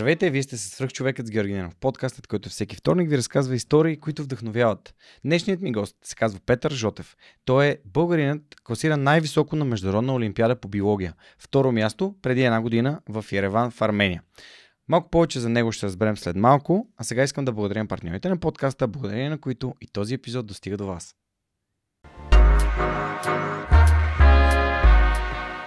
Здравейте, вие сте с Свръхчовекът с Георги Ненов, подкастът, който всеки вторник ви разказва истории, които вдъхновяват. Днешният ми гост се казва Петър Жотев. Той е българинът, класиран най-високо на Международна олимпиада по биология. Второ място преди една година в Ереван в Армения. Малко повече за него ще разберем след малко, а сега искам да благодаря партньорите на подкаста, благодарение на които и този епизод достига до вас.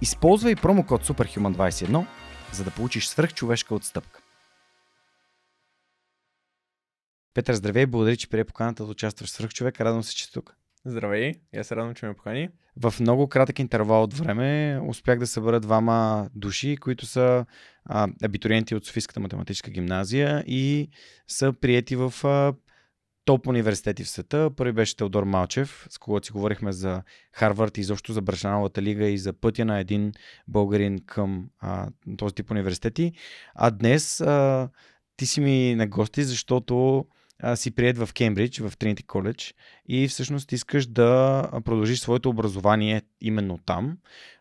Използвай промокод SUPERHUMAN21, за да получиш свръхчовешка отстъпка. Петър, здравей, благодаря, че прие поканата да участваш в свръхчовек. Радвам се, че си тук. Здравей, я се радвам, че ме покани. В много кратък интервал от време успях да събера двама души, които са а, абитуриенти от Софийската математическа гимназия и са приети в а, топ университети в света. Първи беше Теодор Малчев, с когото си говорихме за Харвард и изобщо за Брашановата лига и за пътя на един българин към а, този тип университети. А днес а, ти си ми на гости, защото а, си прият в Кембридж, в Тринити коледж и всъщност искаш да продължиш своето образование именно там,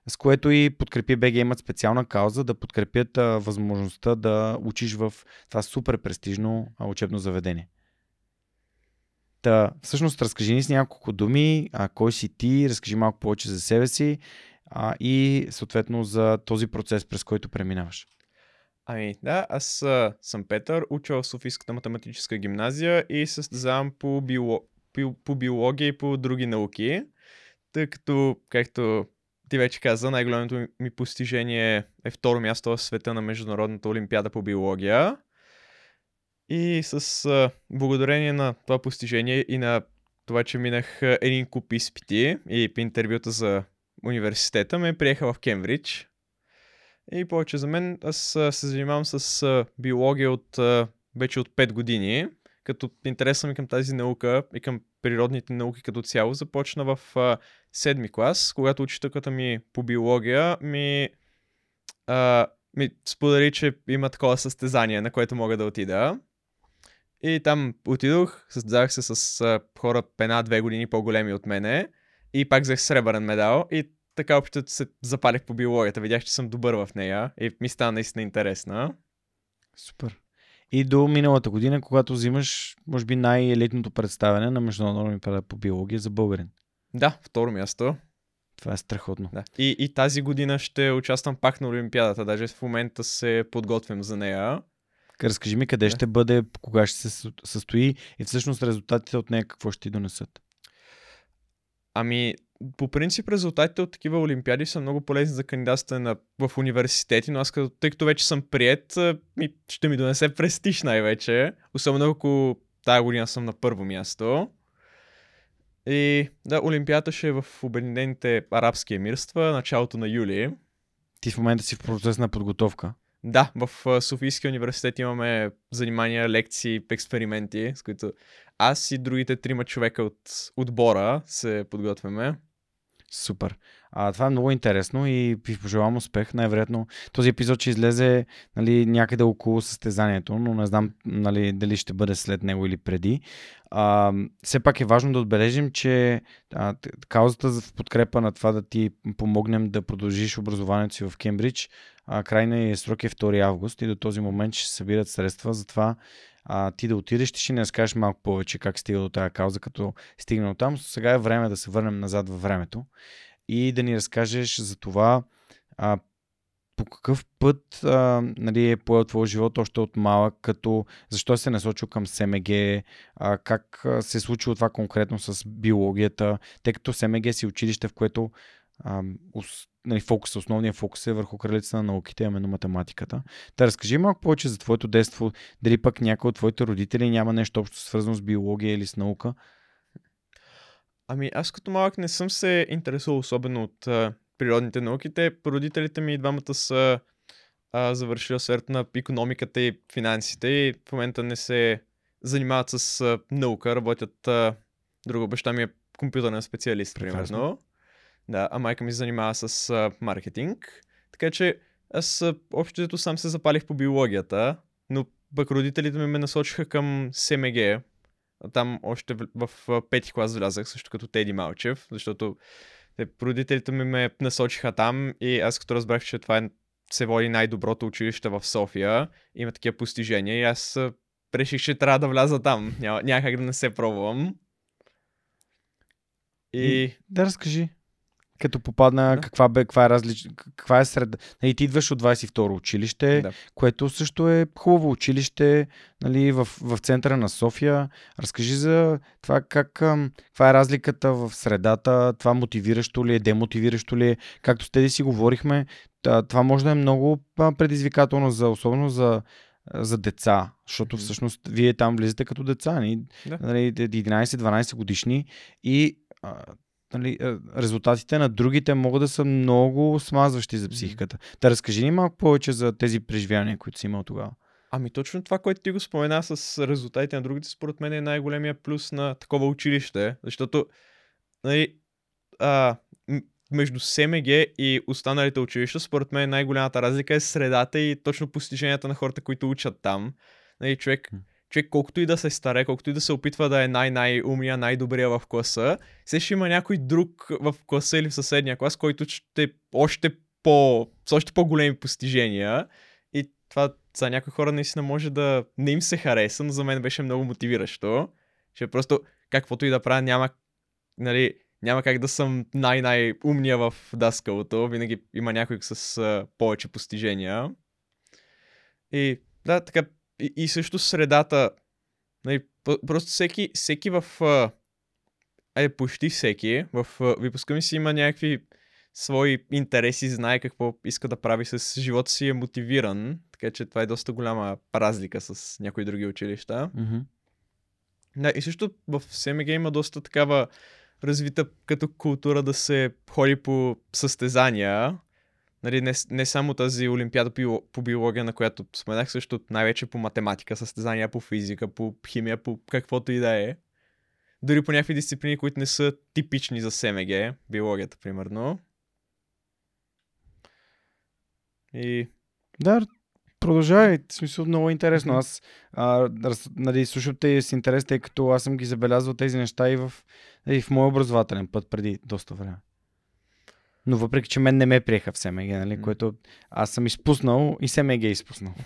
с което и подкрепи БГ имат специална кауза да подкрепят а, възможността да учиш в това супер престижно а, учебно заведение. Та, всъщност, разкажи ни с няколко думи, а, кой си ти, разкажи малко повече за себе си а, и съответно за този процес, през който преминаваш. Ами, да, аз а, съм Петър, уча в Софийската математическа гимназия и състезавам по, био, по, по биология и по други науки, тъй като, както ти вече каза, най-голямото ми постижение е второ място в света на Международната олимпиада по биология. И с а, благодарение на това постижение и на това, че минах един куп изпити и интервюта за университета, ме приеха в Кембридж. И повече за мен, аз се занимавам с биология от вече от 5 години, като интереса ми към тази наука и към природните науки като цяло започна в седми клас, когато учителката ми по биология ми, а, ми сподели, че има такова състезание, на което мога да отида. И там отидох, състезах се с а, хора една-две години по-големи от мене и пак взех сребърен медал и така общо се запалих по биологията. Видях, че съм добър в нея и ми стана наистина интересна. Супер. И до миналата година, когато взимаш, може би, най-елитното представяне на Международна олимпиада по биология за българин. Да, второ място. Това е страхотно. Да. И, и тази година ще участвам пак на Олимпиадата. Даже в момента се подготвям за нея. Разкажи ми къде да. ще бъде, кога ще се състои и всъщност резултатите от нея какво ще ти донесат. Ами, по принцип резултатите от такива олимпиади са много полезни за кандидатстване на, в университети, но аз като, тъй като вече съм прият, ми, ще ми донесе престиж най-вече. Особено ако тази година съм на първо място. И да, Олимпиада ще е в Обединените арабски емирства, началото на юли. Ти в момента си в процес на подготовка. Да, в Софийския университет имаме занимания, лекции, експерименти, с които аз и другите трима човека от отбора се подготвяме. Супер. А, това е много интересно и ви пожелавам успех. Най-вероятно този епизод ще излезе нали, някъде около състезанието, но не знам нали, дали ще бъде след него или преди. А, все пак е важно да отбележим, че а, каузата в подкрепа на това да ти помогнем да продължиш образованието си в Кембридж, а, крайният срок е 2 август и до този момент ще събират средства, затова а, ти да отидеш, ще ни разкажеш малко повече как стига до тази кауза, като стигна от там. Сега е време да се върнем назад във времето и да ни разкажеш за това а, по какъв път а, нали, е поел твоя живот още от малък, като защо се насочил към СМГ, а, как се е случило това конкретно с биологията, тъй като СМГ си училище, в което а, нали, фокус, основният фокус е върху кралица на науките, именно математиката. Та разкажи малко повече за твоето детство, дали пък някой от твоите родители няма нещо общо свързано с биология или с наука. Ами аз като малък не съм се интересувал особено от а, природните науки. Те, родителите ми двамата са а, завършили сферата на економиката и финансите и в момента не се занимават с а, наука, работят... А, друга баща ми е компютърен специалист, Прекрасно. примерно. Да, а майка ми занимава с а, маркетинг. Така че аз а, общо взето сам се запалих по биологията, но пък родителите ми ме насочиха към СМГ. Там още в, в а, пети клас влязах, също като Теди Малчев, защото те, родителите ми ме насочиха там и аз като разбрах, че това е, се води най-доброто училище в София, има такива постижения и аз реших, че трябва да вляза там. Няма, няма да не се пробвам. И... Да, разкажи. Като попадна, Да. каква, бе, каква е различ... каква е среда. Нали, ти идваш от 22 училище, Да. което също е хубаво училище нали, в, в центъра на София. Разкажи за това как, каква е разликата в средата, това мотивиращо ли е, демотивиращо ли е. Както с тези си говорихме, това може да е много предизвикателно, за, особено за, за деца, защото всъщност вие там влизате като деца, нали, Да. нали, 11-12 годишни и нали, а, резултатите на другите могат да са много смазващи за психиката. Да разкажи ни малко повече за тези преживявания, които си имал тогава. Ами точно това, което ти го спомена с резултатите на другите, според мен е най-големия плюс на такова училище, защото нали, а, между СМГ и останалите училища, според мен най-голямата разлика е средата и точно постиженията на хората, които учат там. Нали, човек. Човек колкото и да се старе, колкото и да се опитва да е най-най-умния, най-добрия в класа, все ще има някой друг в класа или в съседния клас, който ще е още по, с още по-големи постижения. И това за някои хора наистина може да не им се хареса, но за мен беше много мотивиращо. Че просто каквото и да правя, няма, нали, няма как да съм най-най-умния в даскалото. Винаги има някой с а, повече постижения. И да, така. И, и също средата. Нали, просто всеки, всеки в. Е, почти всеки. В випуска ми си има някакви свои интереси, знае какво иска да прави с живота си, е мотивиран. Така че това е доста голяма разлика с някои други училища. Мгм. Да, и също в СМГ има доста такава развита като култура да се ходи по състезания. Нали, не, не само тази олимпиада по, по биология, на която споменах, също най-вече по математика, състезания по физика, по химия, по каквото и да е. Дори по някакви дисциплини, които не са типични за СМГ, биологията, примерно. И Да, продължавай. В смисъл много интересно. Аз а, раз, нали, слушам те с интерес, тъй като аз съм ги забелязвал тези неща и в, и в моя образователен път преди доста време. Но въпреки, че мен не ме приеха в СМГ, нали, което аз съм изпуснал и СМГ е изпуснал.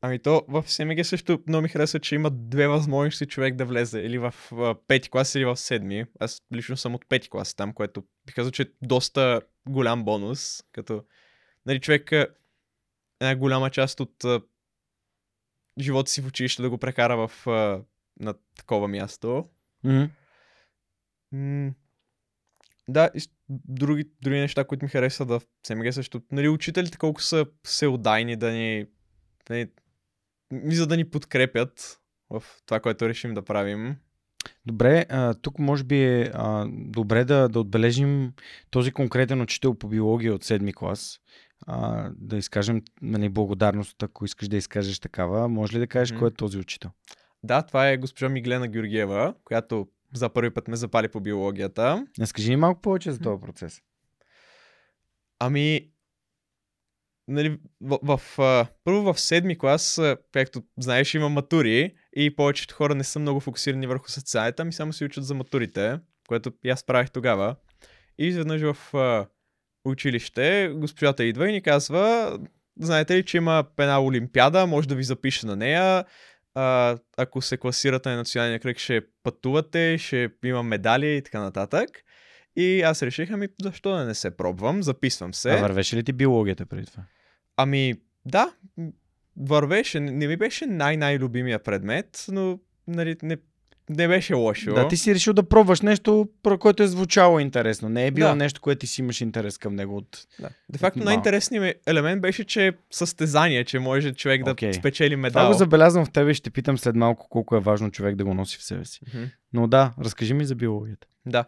Ами то в СМГ също много ми харесва, че има две възможности човек да влезе. Или в пети клас, или в седми. Аз лично съм от пети клас там, което би казал, че е доста голям бонус. Като, нали, човек една голяма част от а, живота си в училище да го прекара в а, на такова място. Мгм. Да, и други, други неща, които ми харесват в СМГ също. Нали, учителите колко са всеотдайни да ни, да ни, за да ни подкрепят в това, което решим да правим. Добре, а, тук може би е а, добре да, да отбележим този конкретен учител по биология от седми клас. А, да изкажем нали, благодарност, ако искаш да изкажеш такава. Може ли да кажеш Мгм. кой е този учител? Да, това е госпожа Миглена Георгиева, която за първи път ме запали по биологията. Не скажи ни малко повече за този процес. Ами, нали, в, в, а, първо в седми клас, както знаеш, има матури и повечето хора не са много фокусирани върху състезанията, ами само се учат за матурите, което и аз правих тогава. И изведнъж в а, училище госпожата идва и ни казва, знаете ли, че има една олимпиада, може да ви запише на нея, а, ако се класирате на националния кръг, ще пътувате, ще има медали и така нататък. И аз реших, ами защо да не се пробвам, записвам се. А вървеше ли ти биологията преди това? Ами, да, вървеше. Не не ми беше най-най-любимия предмет, но нали, не, не беше лошо. Да, ти си решил да пробваш нещо, про което е звучало интересно. Не е било Да. нещо, което ти си имаш интерес към него от... Да. Де факто Малко. най-интересният елемент беше, че състезание, че може човек да Окей. спечели Това медал. го забелязвам в тебе и ще питам след малко колко е важно човек да го носи в себе си. Мгм. Но да, разкажи ми за биологията. Да.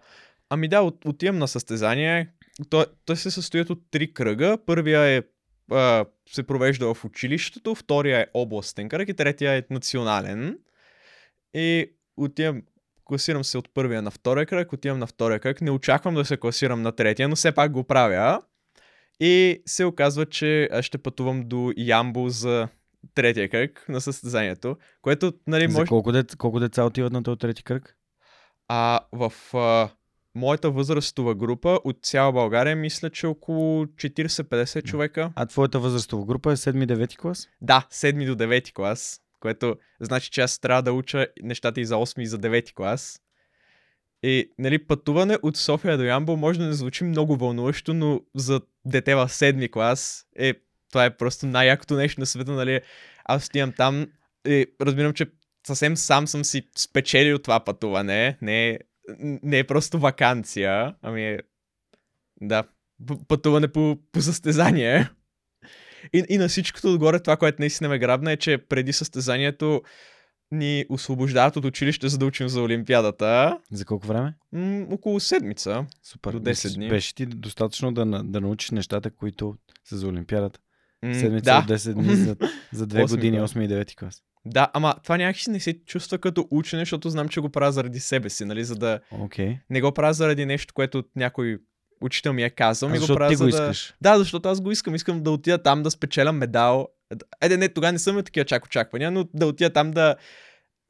Ами да, от, отивам на състезание, той, той се състоят от три кръга. Първия е а, се провежда в училището, втория е областен кръг и третия е национален. И отивам, класирам се от първия на втория кръг, отивам на втория кръг. Не очаквам да се класирам на третия, но все пак го правя. И се оказва, че ще пътувам до Ямбо за третия кръг на състезанието, което, нали, За може... колко, деца, колко деца отиват на този трети кръг? А в а, моята възрастова група от цяла България, мисля, че около 40-50 човека. А твоята възрастова група е 7-9 клас? Да, 7 до 9 клас, което значи, че аз трябва да уча нещата и за 8 и за 9 клас. И, нали, пътуване от София до Ямбол може да не звучи много вълнуващо, но за дете в 7 клас е, това е просто най-якото нещо на света, нали. Аз отивам там и разбирам, че съвсем сам съм си спечелил това пътуване. Не е, не е просто вакансия, ами е, да, пътуване по, по състезание. И, и на всичкото отгоре това, което наистина ме грабна е, че преди състезанието ни освобождават от училище, за да учим за Олимпиадата. За колко време? М- около седмица. Супер. До 10 Мислиш, дни. Беше ти достатъчно да, да научиш нещата, които са за Олимпиадата. М, Седмица да. от 10 дни за, за 2 Осми години, клас. 8 и 9 клас. Да, ама това някакси не се чувства като учене, защото знам, че го правя заради себе си, нали? За да. Okay. не го правя заради нещо, което някой учител ми е казал, ми го правя ти за го да... искаш. Да, защото аз го искам. Искам да отида там да спечеля медал. Еде, не, тогава не съм такива чак очаквания, но да отида там да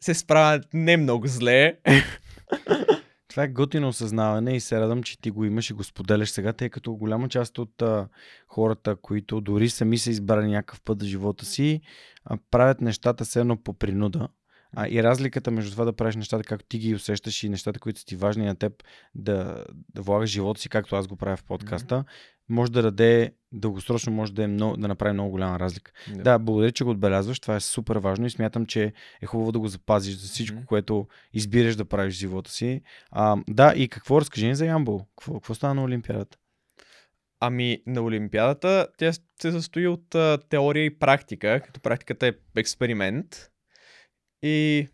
се справя не много зле. Това е готино осъзнаване и се радвам, че ти го имаш и го споделяш сега, тъй като голяма част от а, хората, които дори сами са избрали някакъв път за живота си, а, правят нещата все едно по принуда. А, и разликата между това да правиш нещата, както ти ги усещаш и нещата, които са ти важни на теб, да, да влагаш живота си, както аз го правя в подкаста, може да даде, дългосрочно може да, е много, да направи много голяма разлика. Да. Да, благодаря, че го отбелязваш. Това е супер важно и смятам, че е хубаво да го запазиш за всичко, Мгм. което избираш да правиш в живота си. А, да, и какво разкажи ни за Ямбол? Какво, какво стана на Олимпиадата? Ами на Олимпиадата тя се състои от а, теория и практика, като практиката е експеримент. И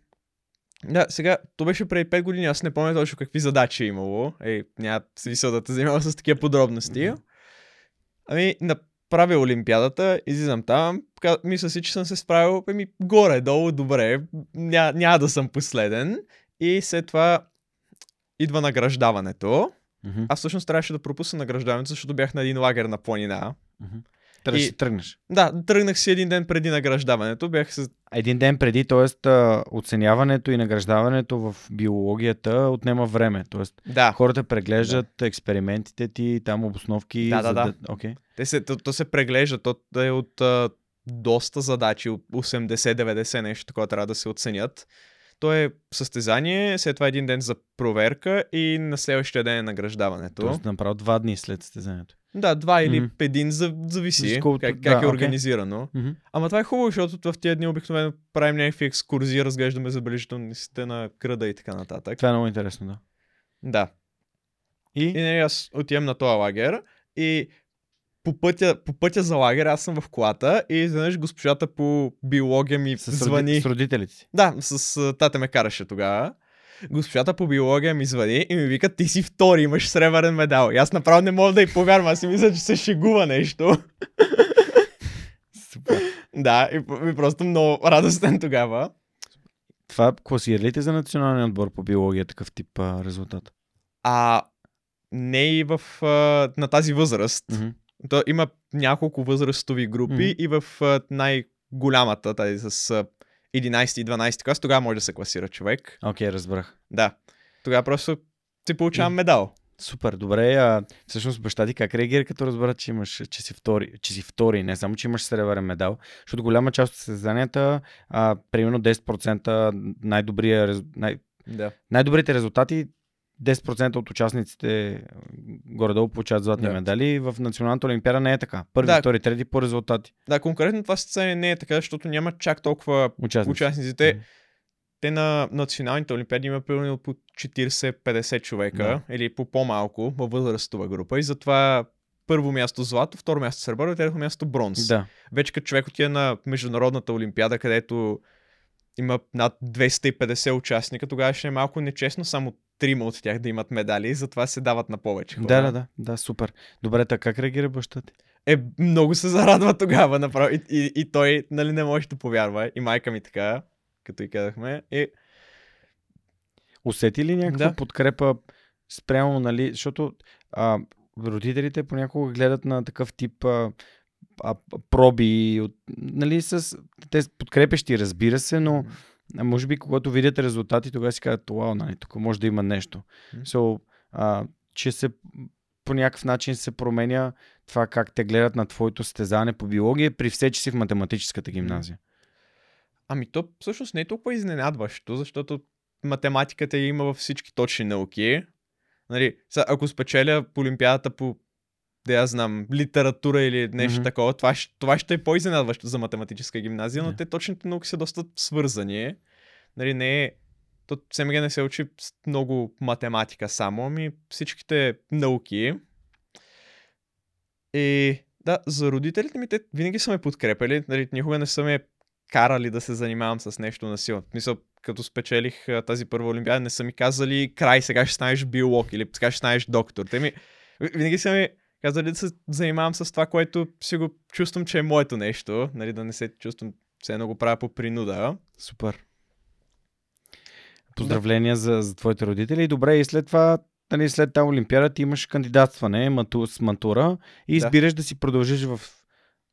да, сега, то беше преди 5 години, аз не помня точно какви задачи е имало. Ей, няма смисъл да те занимава с такива подробности. Мгм. Ами, направя Олимпиадата, излизам там, мисля си, че съм се справил, ами, горе-долу, добре, ня, няма да съм последен. И след това идва награждаването. Мгм, Аз всъщност трябваше да пропусна награждаването, защото бях на един лагер на планина. мгм. Трябва да си тръгнеш. Да, тръгнах си един ден преди награждаването. Бях с... Един ден преди, т.е. оценяването и награждаването в биологията отнема време. Т.е. Да, хората преглеждат експериментите ти, там обосновки. Да, да, за да. Окей. те се, то, то се преглежда. То е от а, доста задачи, от 80-90 нещо такова трябва да се оценят. То е състезание, след това един ден за проверка и на следващия ден е награждаването. Тоест направо два дни след състезанието. Да, два или Мгм. един, за- зависи Зависи колко- как, да, как е окей. организирано. Мгм. Ама това е хубаво, защото в тия дни обикновено правим някакви екскурзии, разглеждаме забележителностите на кръда и така нататък. Това е много интересно, да. Да. И, И нали, аз отивам на този лагер и по пътя, по пътя за лагер аз съм в колата и изведнъж госпожата по биология ми с, звъни. с родителите си. Да, с тата ме караше тогава. Госпожата по биология ми звъни и ми вика, ти си втори, имаш сребърен медал. И аз направо не мога да й повярвам, аз си мисля, че се шегува нещо. Супер. да, и, и просто много радостен тогава. Това класира ли те за националния отбор по биология такъв тип а, резултат? А не и в, а, на тази възраст. Мгм. То има няколко възрастови групи Мгм. и в най-голямата, тази с а, 11 и 12 клас, тогава може да се класира човек. Окей, разбрах. Да. Тогава просто си получавам медал. Супер, добре. А, всъщност баща ти как реагира, като разбра, че, имаш, че, си втори, че си втори, не само, че имаш сребърен медал, защото голяма част от състезанията, а, примерно 10% най-добрия, най- Да. най-добрите резултати 10% от участниците горе-долу получават златни Да. медали. В Националната олимпиада не е така. Първи, Да. втори, трети по резултати. Да, конкретно това състезание не е така, защото няма чак толкова Участници. участниците. Мгм. Те на националните олимпиади има примерно по 40-50 човека или по по-малко във възрастова група и затова първо място злато, второ място сребро и трето място бронз. Да. Вече като човек отиде на международната олимпиада, където има над 250 участника, тогава ще е малко нечестно само трима от тях да имат медали, затова се дават на повече хора. Да, да, да, да, супер. Добре, така как реагира баща ти? Е, много се зарадва тогава направо. И, и, и той, нали, не може да повярва. И майка ми така, като и казахме. И Усети ли някаква Да. подкрепа спрямо, нали, защото а, родителите понякога гледат на такъв тип а, а, проби, от, нали, с, те подкрепещи, разбира се, но а, може би когато видят резултати, тогава си казват, вау, нали, тук може да има нещо. Мгм. So, а, че се по някакъв начин се променя това как те гледат на твоето състезание по биология, при все, че си в математическата гимназия. Ами то всъщност не е толкова изненадващо, защото математиката я има във всички точни науки. Нали, са, ако спечеля по Олимпиадата по, да я знам, литература или нещо Мгм. такова, това, това ще е по-изненадващо за математическа гимназия, но Да. те точните науки са доста свързани. Нали, не е... То СМГ не се учи много математика само, ами всичките науки. И да, за родителите ми те винаги са ме подкрепили. Нали, никога не са ме карали да се занимавам с нещо на. В Мисъл, като спечелих а, тази първа олимпиада, не са ми казали край, сега ще станеш биолог или сега ще станеш доктор. Те ми ви- винаги са ми казали да се занимавам с това, което си го чувствам, че е моето нещо. Нали, да не се чувствам, все едно го правя по принуда. Супер. Поздравления за, за твоите родители. Добре, и след това, нали, след тази олимпиада ти имаш кандидатстване мату, с матура и Да. избираш да си продължиш в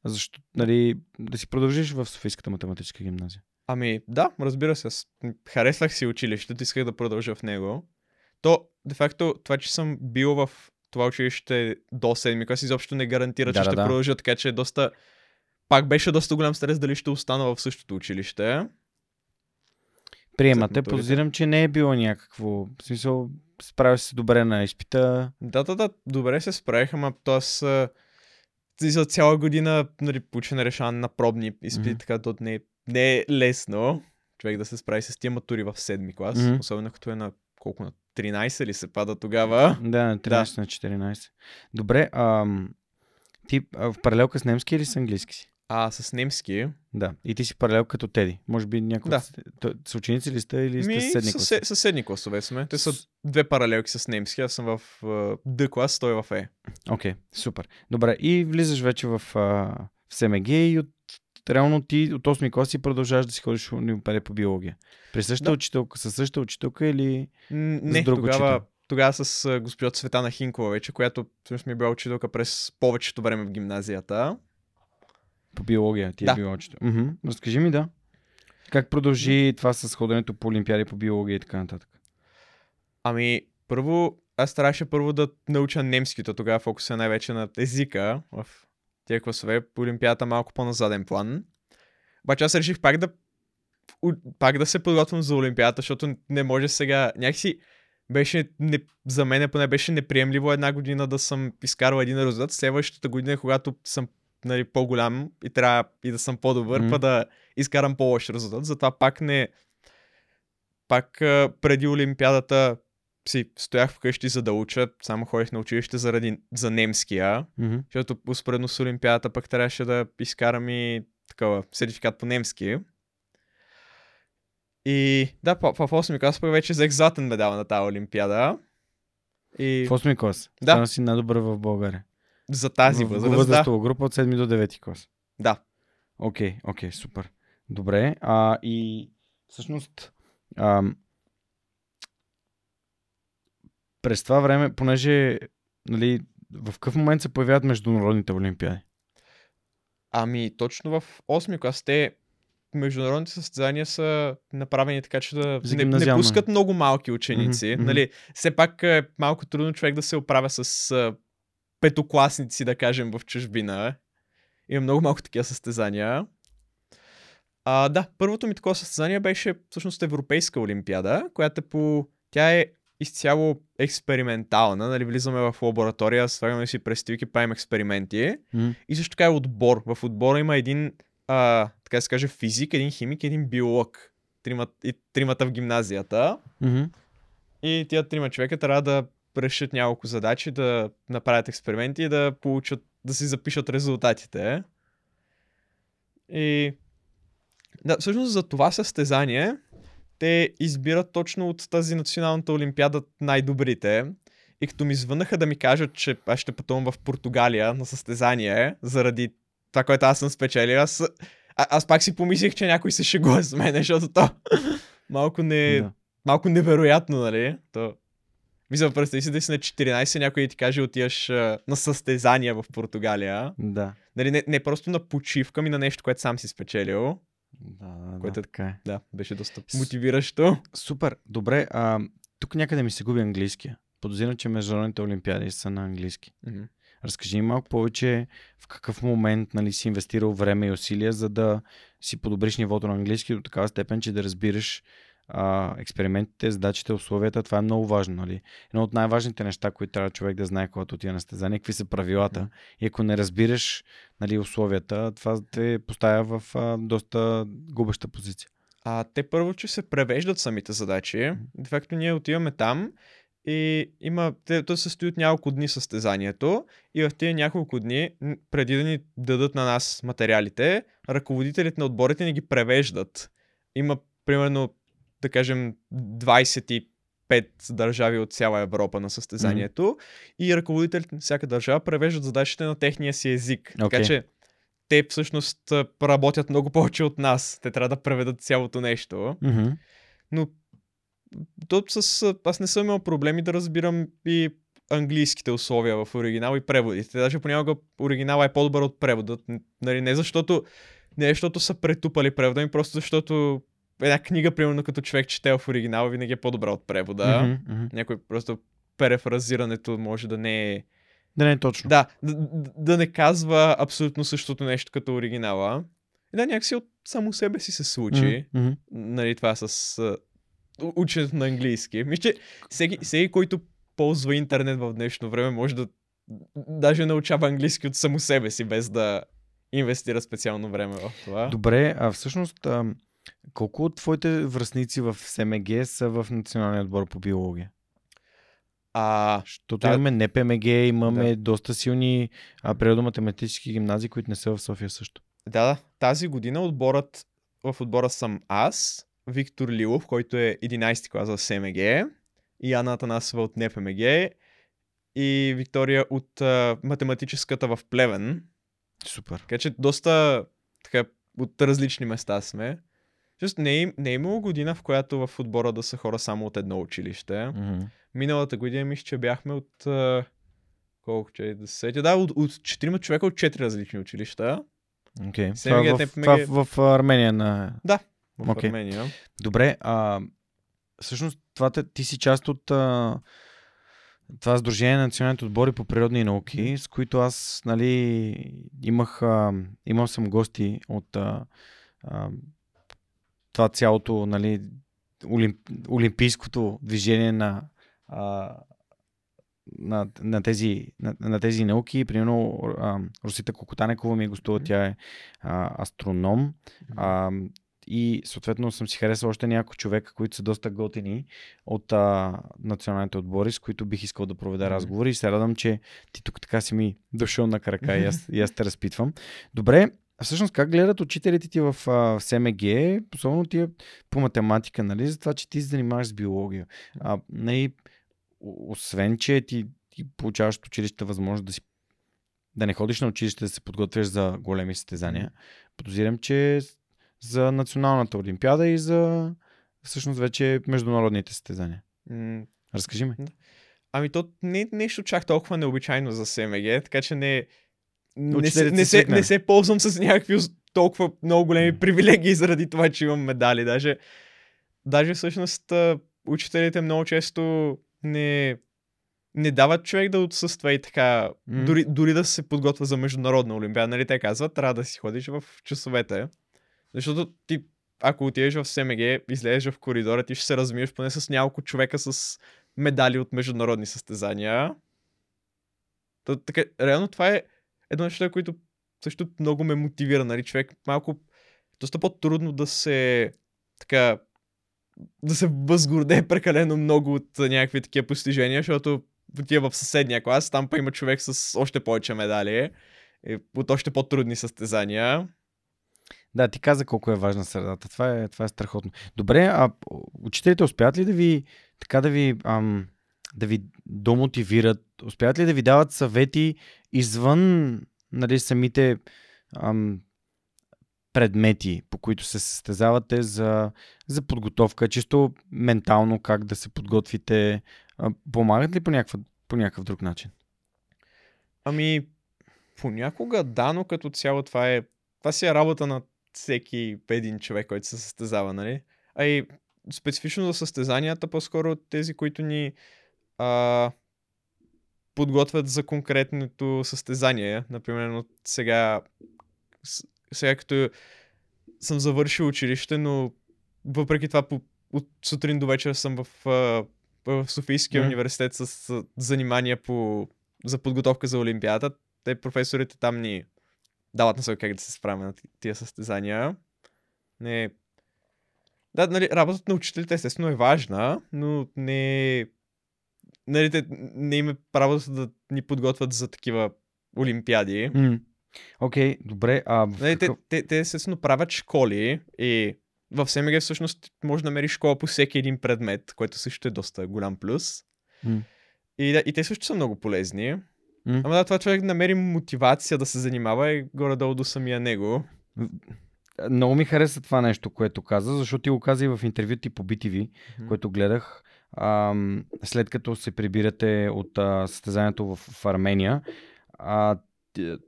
защо, нали, да си продължиш в Софийската математическа гимназия. Ами да, разбира се. Харесвах си училището, исках да продължа в него. То, де факто, това, че съм бил в това училище до седми клас, изобщо не гарантира, че Да, ще да. продължа, така че е доста... Пак беше доста голям стрес дали ще остана в същото училище. Приемате, подозирам, че не е било някакво. В смисъл, справя се добре на изпита. Да, да, да, добре се справих, ама аз за цяла година нали, учене решаване на пробни изпити, Мгм. така то не, е- не е лесно човек да се справи с тия матури в седми клас, Мгм. особено като е на колко на 13 ли се пада тогава. Да, на 13 на 14. Добре, ам, ти а, в паралелка с немски или с английски си? А с немски, Да. И ти си паралел като Теди. Може би някой. Да. С ученици ли сте или сте ми съседни класи? съсе- съседни класове сме. Те са две паралелки с немски, аз съм в а, Д клас, той е в Е. Окей, супер. Добре, и влизаш вече в, а, в СМГ и от, реално ти от 8 клас и продължаваш да си ходиш в Олимпиада по биология. При същата Да. учителка, със същата учителка или... Не, друг тогава, учител. тогава с госпожа Цветана Хинкова вече, която всъщност ми е била учителка през повечето време в гимназията. По биология ти Да. е била учител. Мгм. Разкажи ми, да. Как продължи това с ходенето по Олимпиади по биология и така нататък? Ами, първо, аз трябваше първо да науча немски, то тогава фокуса е най-вече на езика в тия класове, по Олимпиадата малко по-на заден план. Обаче аз реших пак да пак да се подготвям за Олимпиадата, защото не може сега, някакси беше, не, за мен поне беше неприемливо една година да съм изкарал един резултат, следващата година, когато съм нали, по-голям и трябва и да съм по-добър, Мгм. па да изкарам по-лош резултат. Затова пак не... Пак преди Олимпиадата си стоях вкъщи за да уча, само ходих на училище заради, за немския, Мгм. защото успоредно с Олимпиадата пък трябваше да изкарам и такова сертификат по немски. И да, в, в 8 клас пък вече взех златен медал на тази Олимпиада. И В 8 клас. Да. Стана си най-добър в България. за тази възраст, в да. възрастова група от 7 до 9 клас. да. Окей, окей, супер. Добре. А, и всъщност ам, през това време, понеже нали, в какъв момент се появяват международните олимпиади? Ами, точно в 8 клас те международните състезания са направени така, че да не, не пускат много малки ученици. Мгм. Нали, все пак е малко трудно човек да се оправя с а, петокласници, да кажем, в чужбина. Има много малко такива състезания. А, да, първото ми такова състезание беше всъщност Европейска олимпиада, която е по... Тя е изцяло експериментална, нали, влизаме в лаборатория, слагаме си престилки, правим експерименти. М? И също така е отбор. В отбора има един, а, така да се каже, физик, един химик, един биолог. Тримат, и тримата в гимназията. Мгм. И тия трима човека трябва да решат няколко задачи, да направят експерименти и да получат, да си запишат резултатите. И да, всъщност за това състезание те избират точно от тази националната олимпиада най-добрите. И като ми звънаха да ми кажат, че аз ще пътувам в Португалия на състезание, заради това, което аз съм спечелил, аз, а, аз пак си помислих, че някой се шегува с мен, защото то малко, не, Да. малко невероятно, нали? То... Мисля, представи си да си на 14, някой ти каже отиваш а, на състезание в Португалия. Да. Нали, не, не просто на почивка, ми на нещо, което сам си спечелил. Да, да, Което да, е- така е. Да, беше доста мотивиращо. Супер. Добре, а, тук някъде ми се губи английския. Подозирам, че международните олимпиади са на английски. Мгм. Разкажи ми малко повече в какъв момент нали, си инвестирал време и усилия, за да си подобриш нивото на английски до такава степен, че да разбираш а, експериментите, задачите, условията. Това е много важно. Нали? Едно от най-важните неща, които трябва човек да знае, когато отиде на състезание, какви са правилата. И ако не разбираш нали, условията, това те поставя в а, доста губеща позиция. А те първо, че се превеждат самите задачи. De facto ние отиваме там и има, те, то се състои от няколко дни състезанието и в тези няколко дни, преди да ни дадат на нас материалите, ръководителите на отборите ни ги превеждат. Има примерно, да кажем, 25 държави от цяла Европа на състезанието и ръководителите на всяка държава превеждат задачите на техния си език. Така Окей. че те всъщност работят много повече от нас. Те трябва да преведат цялото нещо. Mm-hmm. Но то с... Аз не съм имал проблеми да разбирам и английските условия в оригинал и преводите. Даже понякога оригинала е по-добър от превода. Нали, не защото не защото са претупали превода ми, просто защото една книга, примерно като човек чете в оригинал, винаги е по-добра от превода. Mm-hmm. Някой просто перефразирането може да не е... Да не е точно. Да, да, да- не казва абсолютно същото нещо като оригинала. И да, някакси от само себе си се случи Mm-hmm. нали, това с ученето на английски. Мисля, че всеки, всеки, който ползва интернет в днешно време, може да даже научава английски от само себе си, без да инвестира специално време в това. Добре, а всъщност колко от твоите връзници в СМГ са в националния отбор по биология? А, Защото Да. имаме НПМГ, имаме Да. доста силни а, природо-математически гимназии, които не са в София също. да, да, тази година отборът, в отбора съм аз, Виктор Лилов, който е 11 клас в СМГ, и Ана Атанасова от НПМГ, и Виктория от а, математическата в Плевен. Супер. Така че доста така, от различни места сме. Just не, е, не е имало година, в която в отбора да са хора само от едно училище. Mm-hmm. Миналата година мисля, че бяхме от... Колко че? Да се сетя? Да, от, от 4 човека от 4 различни училища. Okay. Това, в, НПМГ. това в, в Армения на... В Окей. Армения. Добре, а всъщност това те, ти си част от а, това Сдружение на националните отбори по природни науки, с които аз нали, имах, а, имал съм гости от а, а, това цялото нали, олимп, олимпийското движение на, а, на, на, тези, на, на тези науки. Примерно а, Русита Кокотанекова ми гостува, тя е а, астроном. А, и съответно съм си харесал още няколко човека, които са доста готини от а, националните отбори, с които бих искал да проведа разговори. И се радвам, че ти тук така си ми дошъл на крака и аз, и аз те разпитвам. Добре, а всъщност как гледат учителите ти в, а, в СМГ, особено ти по математика, нали, за това, че ти се занимаваш с биология. А, нали, освен, че ти, ти получаваш от училище възможност да си да не ходиш на училище да се подготвяш за големи състезания. Подозирам, че за националната олимпиада и за всъщност вече международните състезания. Разкажи ми. Ами то не нещо чак толкова необичайно за СМГ, така че не, не, се, не, се, не се ползвам с някакви толкова много големи привилегии заради това, че имам медали. Даже, даже всъщност учителите много често не, не дават човек да отсъства и така, М. дори, дори да се подготвя за международна олимпиада. Нали те казват, трябва да си ходиш в часовете. Защото ти, ако отидеш в СМГ, излезеш в коридора, ти ще се размиеш поне с няколко човека с медали от международни състезания. То, така, реално това е едно нещо, което също много ме мотивира, нали, човек малко доста по-трудно да се така да се възгордее прекалено много от някакви такива постижения, защото отива в съседния клас, там па има човек с още повече медали от още по-трудни състезания. Да, ти каза колко е важна средата. Това е, това е страхотно. Добре, а учителите успяват ли да ви така да ви, ам, да ви домотивират? Успяват ли да ви дават съвети извън нали, самите ам, предмети, по които се състезавате за, за подготовка, чисто ментално как да се подготвите? А, помагат ли по, някакъв, по някакъв друг начин? Ами, понякога да, но като цяло това е, това си е работа на всеки един човек, който се състезава, нали? А и специфично за състезанията, по-скоро тези, които ни а, подготвят за конкретното състезание. Например, сега, сега като съм завършил училище, но въпреки това по, от сутрин до вечер съм в, в Софийския mm. университет с занимания по, за подготовка за Олимпиада. Те професорите там ни дават насоки как да се справим на тия състезания. Не. Да, нали, работата на учителите естествено е важна, но не нали, те не има правото да ни подготвят за такива олимпиади. Окей, okay, добре. А нали, какъв... те, те, те естествено правят школи и в СМГ всъщност може да намериш школа по всеки един предмет, което също е доста голям плюс. Mm. И, да, и те също са много полезни. Mm. Ама да, това човек намери мотивация да се занимава и горе-долу до самия него. Много ми хареса това нещо, което каза, защото ти го каза и в интервю ти по BTV, mm-hmm. което гледах. След като се прибирате от а, състезанието в, в Армения, а,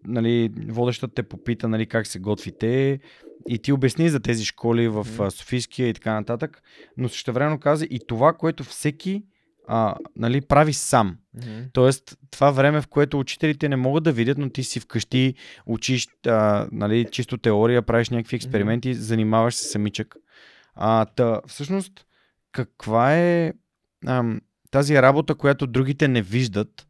нали, водещата те попита нали, как се готвите и ти обясни за тези школи в. Софийския и така нататък, но също време каза и това, което всеки а, нали, прави сам. Mm-hmm. Тоест, това време, в което учителите не могат да видят, но ти си вкъщи, учиш а, нали, чисто теория, правиш някакви експерименти, mm-hmm. занимаваш се самичък. А, та, всъщност, каква е тази работа, която другите не виждат,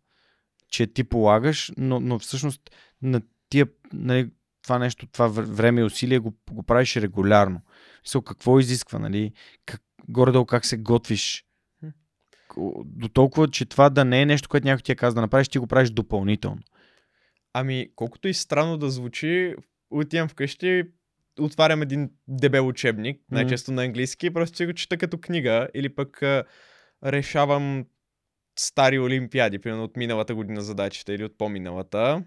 че ти полагаш, но, но всъщност на тия, нали, това нещо, това време и усилие го, го правиш регулярно. Мисъл, какво изисква, нали? Как, горе-долу как се готвиш? До толкова, че това да не е нещо, което някой ти е каза да направиш, ти го правиш допълнително. Ами, колкото и странно да звучи, отивам вкъщи, отварям един дебел учебник, най-често на английски, и просто си го чета като книга, или пък решавам стари олимпиади, примерно от миналата година задачите или от по-миналата.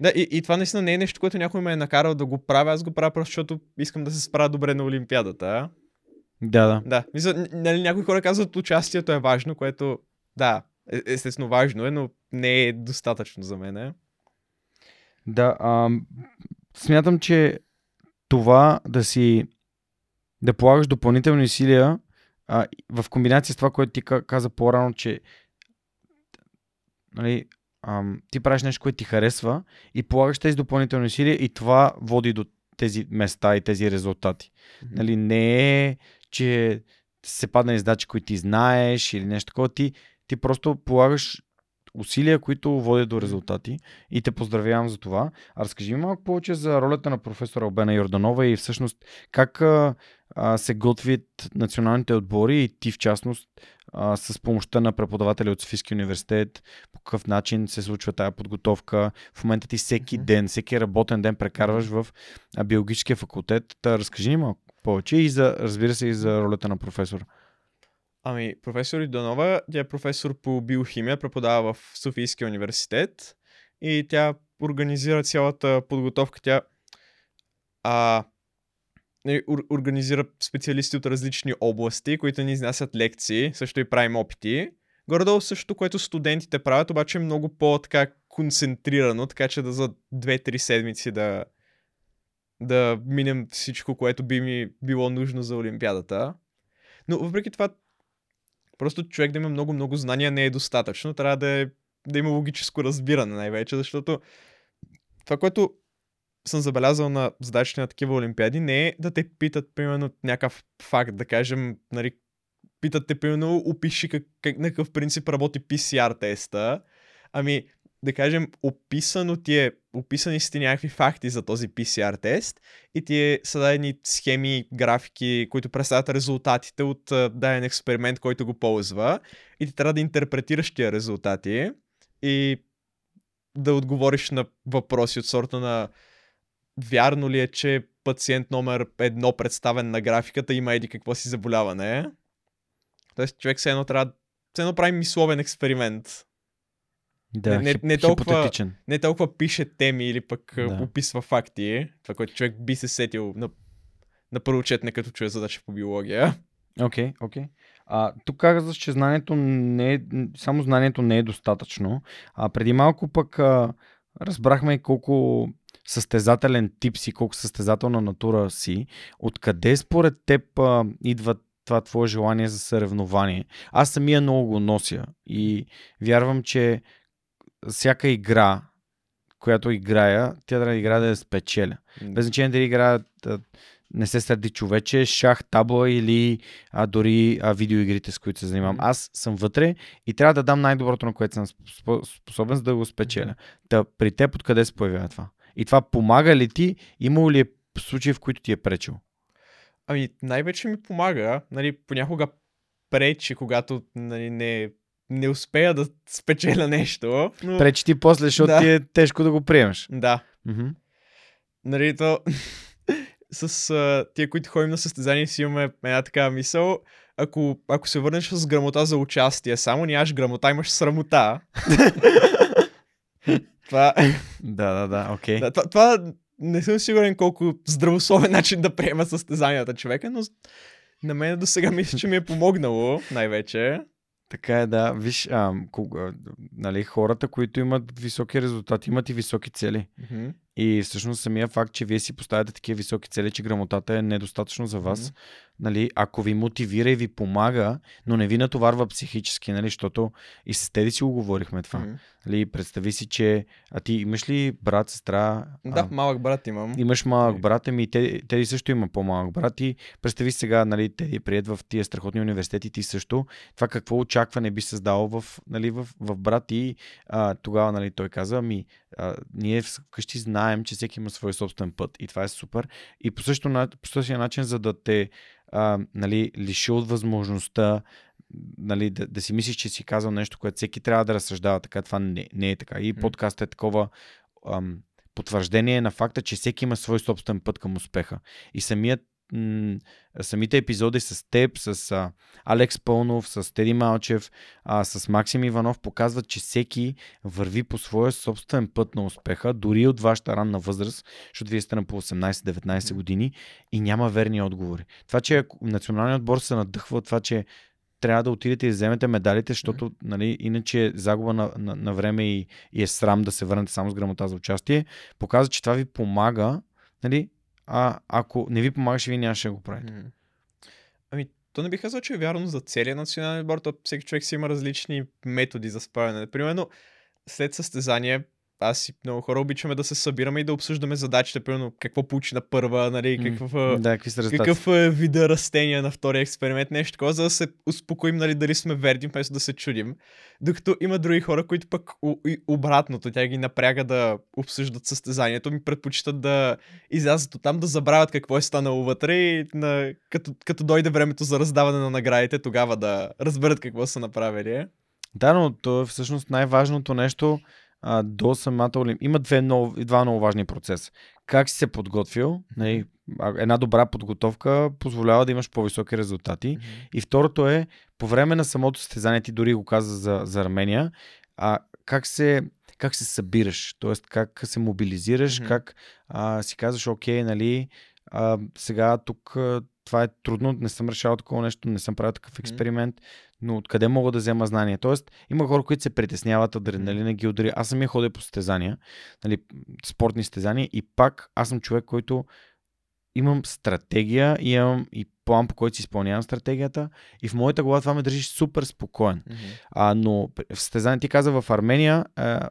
Да, и, и това наистина не е нещо, което някой ме е накарал да го правя, аз го правя просто защото искам да се справя добре на олимпиадата. Да, да. Да, мисля, нали, някои хора казват, участието е важно, което, да, е, естествено важно е, но не е достатъчно за мен. Да, а, смятам, че това да си да полагаш допълнителни усилия а, в комбинация с това, което ти каза по-рано, че нали, ам, ти правиш нещо, което ти харесва и полагаш тези допълнителни усилия и това води до тези места и тези резултати. Mm-hmm. Нали, не е, че се паднали задачи, които ти знаеш или нещо такова. Ти, ти просто полагаш усилия, които водят до резултати и те поздравявам за това. А разкажи ми малко повече за ролята на професора Обена Йорданова и всъщност как а, а, се готвят националните отбори и ти в частност а, с помощта на преподаватели от Софийския университет, по какъв начин се случва тази подготовка. В момента ти всеки ден, всеки работен ден прекарваш в биологическия факултет. Та разкажи ни малко повече и за, разбира се, и за ролята на професора. Ами, професор Идонова, тя е професор по биохимия, преподава в Софийския университет и тя организира цялата подготовка. Тя а, нали, организира специалисти от различни области, които ни изнасят лекции, също и правим опити. Горе-долу също, което студентите правят, обаче е много по-така концентрирано, така че да за 2-3 седмици да, да минем всичко, което би ми било нужно за Олимпиадата. Но въпреки това, Просто човек да има много-много знания не е достатъчно. Трябва да, е, да има логическо разбиране най-вече, защото това, което съм забелязал на задачите на такива олимпиади, не е да те питат, примерно, някакъв факт, да кажем, нали, питат те, примерно, опиши как, как, на какъв принцип работи PCR теста. Ами, да кажем, описано ти е, описани сте някакви факти за този PCR тест и ти е, са дадени схеми, графики, които представят резултатите от даден експеримент, който го ползва и ти трябва да интерпретираш тия резултати и да отговориш на въпроси от сорта на вярно ли е, че пациент номер едно представен на графиката има еди какво си заболяване. Тоест човек все едно трябва все едно прави мисловен експеримент. Да, Не- не- не толкова-. Не толкова пише теми или пък Да. описва факти, това, което човек би се сетил на, на първо четене, като чуе задача по биология. Окей, окей. А, тук казваш, че знанието не е, само знанието не е достатъчно. А преди малко пък а, разбрахме колко състезателен тип си, колко състезателна натура си. Откъде според теб а, идва това твое желание за съревнование? Аз самия много го нося и вярвам, че всяка игра, която играя, тя трябва да играе да я спечеля. Без значение дали играят а, не се сърди човече, шах, табла или а, дори а, видеоигрите, с които се занимавам. Мгм. Аз съм вътре и трябва да дам най-доброто, на което съм спо- способен, за да го спечеля. Та, при теб откъде се появява това? И това помага ли ти? Имало ли е случаи, в които ти е пречил? Ами, най-вече ми помага, нали, понякога пречи, когато нали, не, не успея да спечеля нещо. Но, Пречи ти после, защото Да. ти е тежко да го приемеш. Да, Мгм. нали, то с а, тия, които ходим на състезание, си имаме една такава мисъл. Ако, ако се върнеш с грамота за участие, само нямаш грамота, имаш срамота. това, Да, да, да, окей. да, това, това не съм сигурен колко здравословен начин да приема състезанията човека, но на мен до сега мисля, че ми е помогнало най-вече. Така е, да. Виж, а, кога, нали, хората, които имат високи резултати, имат и високи цели. Мгм. И всъщност самия факт, че вие си поставяте такива високи цели, че грамотата е недостатъчно за вас, Мгм. Нали, ако ви мотивира и ви помага, но не ви натоварва психически, нали, защото и с Теди си го говорихме това. Мгм. Нали, представи си, че а ти имаш ли брат, сестра? Да, а, малък брат имам. Имаш малък брат, ами Теди, Теди също има по-малък брат и представи си сега, нали, Теди е прият в тия страхотни университети, ти също. Това какво очакване би създало в, нали, в, в брат и а, тогава нали, той каза, ами а, ние вкъщи знаем, че всеки има свой собствен път и това е супер. И по, също, по същия начин, за да те а, нали, лиши от възможността нали, да, да си мислиш, че си казал нещо, което всеки трябва да разсъждава така, това не, не е така. И подкастът е такова ам, потвърждение на факта, че всеки има свой собствен път към успеха. И самият, м- самите епизоди с теб, с а, Алекс Пълнов, с Теди Малчев, а, с Максим Иванов показват, че всеки върви по своя собствен път на успеха, дори от вашата ранна възраст, защото вие сте на по 18-19 Мгм. години и няма верни отговори. Това, че националният отбор се надъхва от това, че трябва да отидете и вземете медалите, защото нали, иначе е загуба на, на, на време и, и е срам да се върнете само с грамота за участие, показва, че това ви помага, нали, а ако не ви помагаше, вие нямаше да го правите. Ами, то не бих казал, че е вярно за целия национален отбор, то всеки човек си има различни методи за справяне. Примерно, след състезание, аз и много хора обичаме да се събираме и да обсъждаме задачите, примерно какво получи на първа, нали, какъв, а, Да, какви какъв е вида растения на втория експеримент, нещо такова, за да се успокоим, нали, дали сме верни, вместо да се чудим. Докато има други хора, които пък и обратното, тя ги напряга да обсъждат състезанието, ми предпочитат да излязат от там, да забравят какво е станало вътре и на, като, като дойде времето за раздаване на наградите, тогава да разберат какво са направили. Да, но то е всъщност най-важното нещо а, до самата Олимпия. Има две много, два много важни процеса. Как си се подготвил, нали, една добра подготовка позволява да имаш по-високи резултати. И второто е, по време на самото състезание, ти дори го каза за, за Армения, а, как се как се събираш, т.е. как се мобилизираш, Мгм. как а, си казваш, окей, нали, а, сега тук а, това е трудно, не съм решавал такова нещо, не съм правил такъв експеримент, но откъде мога да взема знания? Тоест, има хора, които се притесняват, адреналина ги удари. Аз самия ходя по състезания, нали, спортни състезания и пак аз съм човек, който имам стратегия, имам и план, по който си изпълнявам стратегията и в моята глава това ме държи супер спокоен. Мгм. А, но в състезание ти каза в Армения, а,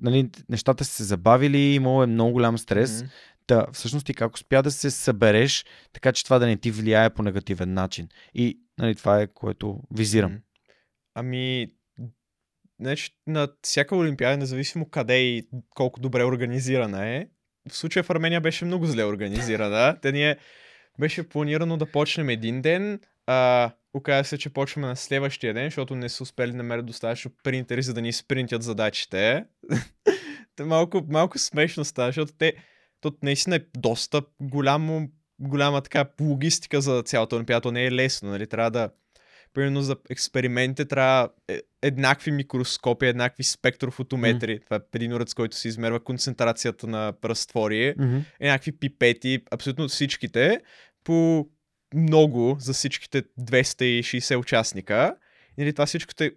нали, нещата са се забавили, имало е много голям стрес. Мгм. Та, всъщност ти как успя да се събереш, така че това да не ти влияе по негативен начин. И нали, това е което визирам. Ами, значи, на всяка олимпиада, независимо къде и колко добре организирана е, в случая в Армения беше много зле организирана. Те ни е, беше планирано да почнем един ден, а, оказа се, че почваме на следващия ден, защото не са успели да намерят достатъчно принтери, за да ни спринтят задачите. Те малко, малко смешно става, защото те то наистина е доста голямо, голяма така логистика за цялата олимпиада. То не е лесно, нали? Трябва да... Примерно за експериментите трябва е, еднакви микроскопи, еднакви спектрофотометри. Mm-hmm. Това е един уред, с който се измерва концентрацията на разтвори. Мгм. Еднакви пипети, абсолютно всичките, по много за всичките 260 участника. Или това всичко те,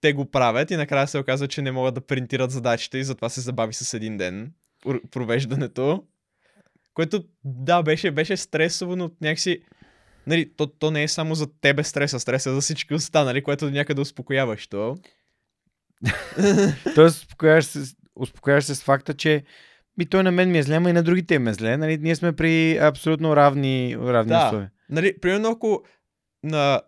те го правят и накрая се оказва, че не могат да принтират задачите и затова се забави с един ден провеждането. Което, да, беше, беше стресово, но някакси... Нали, то, то не е само за тебе стреса, стреса за всички останали, което някъде успокояващо. Тоест, успокояваш се, успокояваш се с факта, че и той на мен ми е зле, ама и на другите им е зле. Нали? Ние сме при абсолютно равни, равни Да. условия. Нали, примерно ако на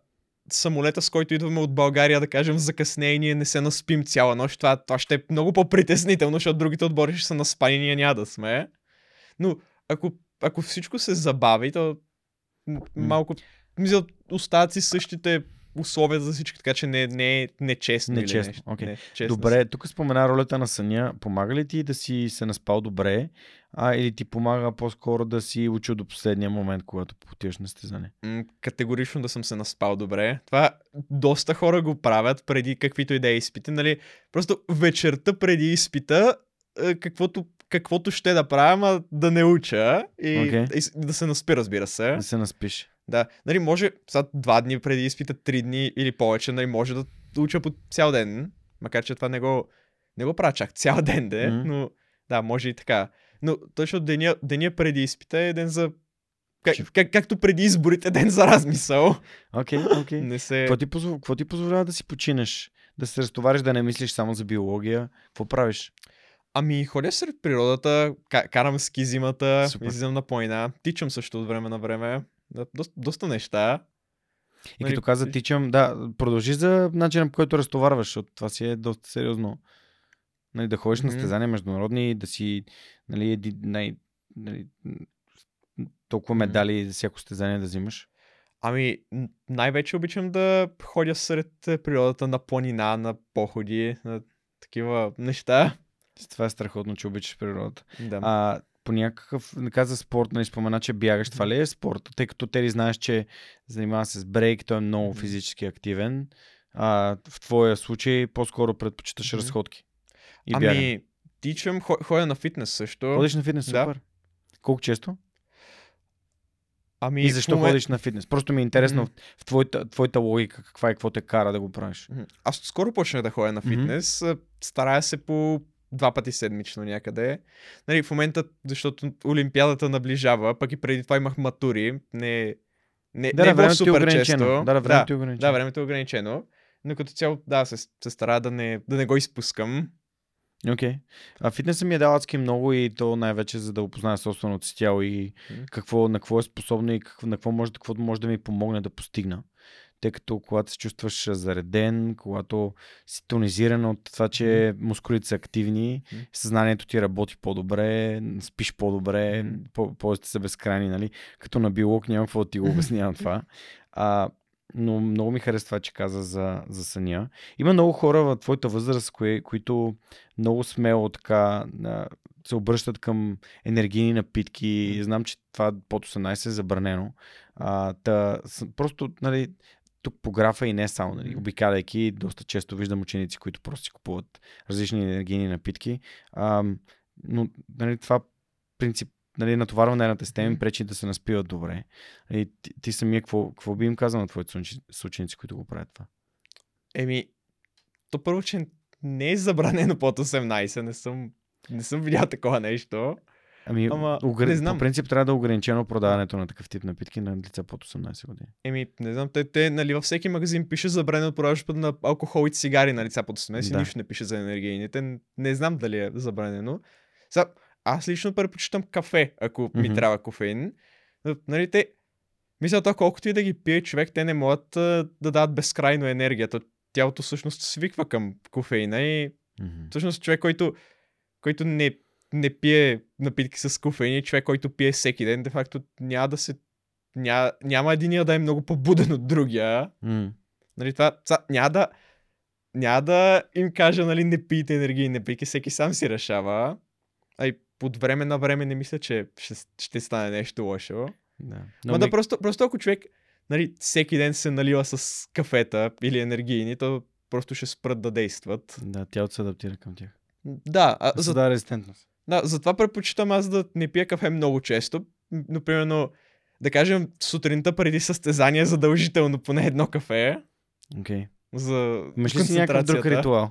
самолета, с който идваме от България, да кажем, закъснее и ние не се наспим цяла нощ, това, това ще е много по-притеснително, защото другите отбори ще са наспани ние няма да сме. Но ако, ако всичко се забави, то малко... Мисля, остават си същите условия за всички, така че не, не е нечестно. или Нечестно, нещо. окей. Не, честно Добре, тук спомена ролята на съня. Помага ли ти да си се наспал добре, а, или ти помага по-скоро да си учил до последния момент, когато отиваш на стезане? Категорично да съм се наспал добре. Това доста хора го правят преди каквито и да е изпити. Нали? Просто вечерта преди изпита, е, каквото, каквото ще да правя, ама да не уча и, Окей. и да се наспи, разбира се. Да се наспиш. Да. Нали, може сега два дни преди изпита, три дни или повече, нали, може да уча по цял ден. Макар, че това не го, не го правя чак цял ден, де, Мгм. но да, може и така. Но точно деня, деня преди изпита е ден за... Как, как, както преди изборите, ден за размисъл. Окей, окей. Не се... Какво ти, позв... какво ти позволява да си починеш? Да се разтовариш, да не мислиш само за биология? Какво правиш? Ами, ходя сред природата, ка- карам ски зимата, Супер. излизам на планина, тичам също от време на време. Да, доста, неща. И Нали, като каза тичам, да, продължи за начина по който разтоварваш, защото това си е доста сериозно. Нали, да ходиш на Мгм. стезания международни, да си нали, най, нали, толкова медали за всяко стезание да взимаш. Ами, най-вече обичам да ходя сред е, природата на планина, на походи, на такива неща. Това е страхотно, че обичаш природата. Да. А по някакъв, каза спорт, нали спомена, че бягаш. Това ли е спорт? Тъй като те знаеш, че занимава се с брейк, той е много физически активен. А, в твоя случай по-скоро предпочиташ Мгм. разходки. И бягане. ами, тичам, хо- ходя на фитнес също. Ходиш на фитнес, Да. супер. Колко често? Ами, И защо момент- ходиш на фитнес? Просто ми е интересно Мгм. в твоята, твоята логика каква е, какво те кара да го правиш. Аз скоро почнах да ходя на фитнес. а, Старая се по два пъти седмично някъде. Нали, в момента, защото Олимпиадата наближава, пък и преди това имах матури. Не, не, Да, не да, е времето е супер ограничено. често. Да, да, времето е ограничено. да, времето е ограничено. Но като цяло, да, се, се старая да не, да не го изпускам. Окей. А фитнесът ми е дал адски много и то най-вече за да опозная собственото си тяло и Мгм. какво, на какво е способно и какво, на какво може, какво може да ми помогне да постигна. Тъй като когато се чувстваш зареден, когато си тонизиран от това, че мускулите са активни, Мгм. съзнанието ти работи по-добре, спиш по-добре, ползите са безкрайни, нали? Като на биолог няма какво да ти го обяснявам това. А, но много ми харесва това, че каза за, за съня. Има много хора в твоята възраст, кои, които много смело така се обръщат към енергийни напитки. Знам, че това под 18 е забранено. А, та, просто, нали, тук по графа и не само, нали, обикаляйки, доста често виждам ученици, които просто си купуват различни енергийни напитки. А, но нали, това принцип, нали, натоварване на им Мгм. пречи да се наспиват добре. И ти, ти самия, какво, какво би им казал на твоите съученици, които го правят това? Еми, то първо, че не е забранено под 18. Не съм, не съм видял такова нещо. Ами, Ама, огр... не знам. по принцип трябва да е ограничено продаването на такъв тип напитки на лица под 18 години. Еми, не знам, те, те нали, във всеки магазин пише забранено продажба на алкохол и цигари на лица под 18 Да. нищо не пише за енергийните. Не знам дали е забранено. Сега, аз лично предпочитам кафе, ако ми Мгм. трябва кофеин. Нали, те, мисля, то колкото и да ги пие човек, те не могат а, да дадат безкрайно енергия. То, тялото всъщност свиква към кофеина и Mm-hmm. всъщност човек, който, който не, не пие напитки с кофеин човек, който пие всеки ден, де факто няма да се... Няма, няма единия да е много по-буден от другия. Mm. Нали, това, това няма да... Няма да им кажа, нали, не пийте енергийни напитки, всеки сам си решава. А и от време на време не мисля, че ще, ще стане нещо лошо. Да. Но Ма да просто, просто ако човек нали, всеки ден се налива с кафета или енергийни, то просто ще спрат да действат. Да, тялото се адаптира към тях. Да, а, за... да резистентност. Да, затова предпочитам аз да не пия кафе много често. Но, примерно, да кажем, сутринта преди състезание задължително поне едно кафе. Окей. Okay. За Имаш ли си някакъв друг ритуал?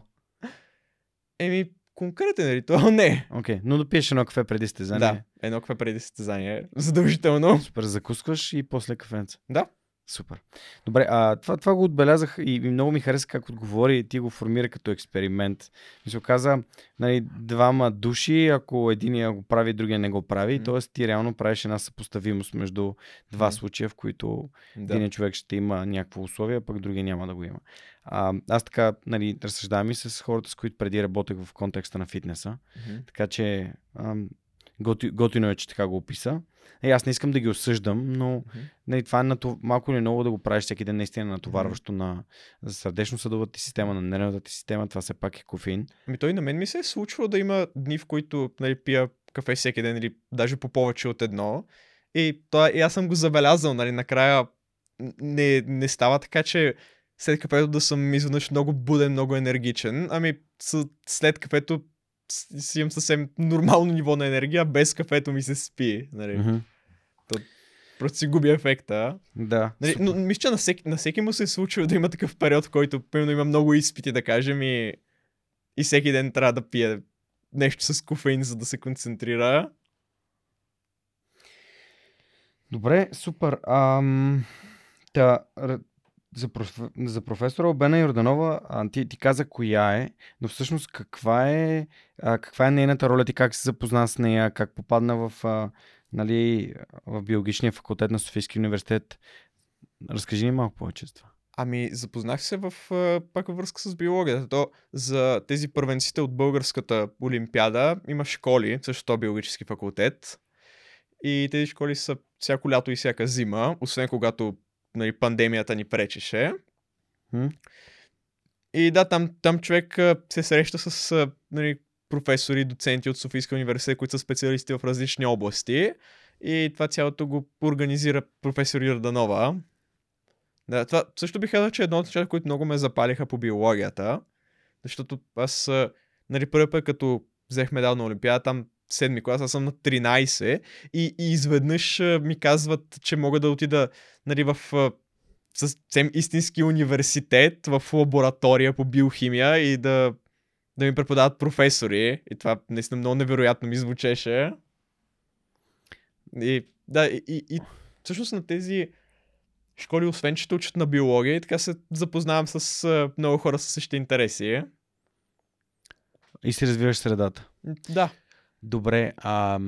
Еми, конкретен ритуал не. Окей, okay. но да пиеш едно кафе преди състезание. Да, едно кафе преди състезание. Задължително. Супер, закускваш и после кафенца. Да. Супер. Добре, а това, това го отбелязах и, и много ми хареса как отговори и ти го формира като експеримент. Ми се оказа, нали, двама души, ако единия го прави, другия не го прави, mm. т.е. ти реално правиш една съпоставимост между два mm. случая, в които да. един човек ще има някакво условие, пък другия няма да го има. А, аз така, нали, разсъждавам и с хората, с които преди работех в контекста на фитнеса, mm-hmm. така че ам, готино е, че така го описа. Е, аз не искам да ги осъждам, но mm-hmm. не, това е нато... малко или много да го правиш всеки ден наистина натоварващо mm-hmm. на сърдечно-съдовата ти система, на нервната ти система. Това все пак е кофеин. Ами той на мен ми се е случвало да има дни, в които нали, пия кафе всеки ден или даже по повече от едно. И, това, и аз съм го забелязал, нали, накрая не, не става така, че след кафето да съм изведнъж много буден, много енергичен. Ами след кафето си имам съвсем нормално ниво на енергия, без кафето ми се спи. Нали? Mm-hmm. То, просто си губи ефекта. Да. Нали, но мисля, че на всеки, на всеки му се е случва да има такъв период, в който примерно има много изпити, да кажем, и, и всеки ден трябва да пие нещо с кофеин, за да се концентрира. Добре, супер. Ам, та, за, проф... за професора Обена Йорданова, а, ти, ти каза коя е, но всъщност каква е, а, каква е нейната роля, ти как се запозна с нея, как попадна в, а, нали, в биологичния факултет на Софийския университет. Разкажи ни малко повече за това. Ами, запознах се в, пак във връзка с биологията. То за тези първенците от българската олимпиада има школи, също биологически факултет. И тези школи са всяко лято и всяка зима, освен когато нали, пандемията ни пречеше. Хм? И да, там, там човек се среща с нали, професори, доценти от Софийска университет, които са специалисти в различни области. И това цялото го организира професор Йорданова. Да, това също бих казал, че е едно от нещата, които много ме запалиха по биологията. Защото аз, нали, първи път, като взех медал на Олимпиада, там седми клас, аз съм на 13 и, и изведнъж ми казват, че мога да отида нали, в съвсем истински университет, в лаборатория по биохимия и да, да ми преподават професори. И това наистина много невероятно ми звучеше. И да, и, и, и всъщност на тези школи, освен че учат на биология, и така се запознавам с много хора с същите интереси. И си развиваш средата. Да. Добре. А...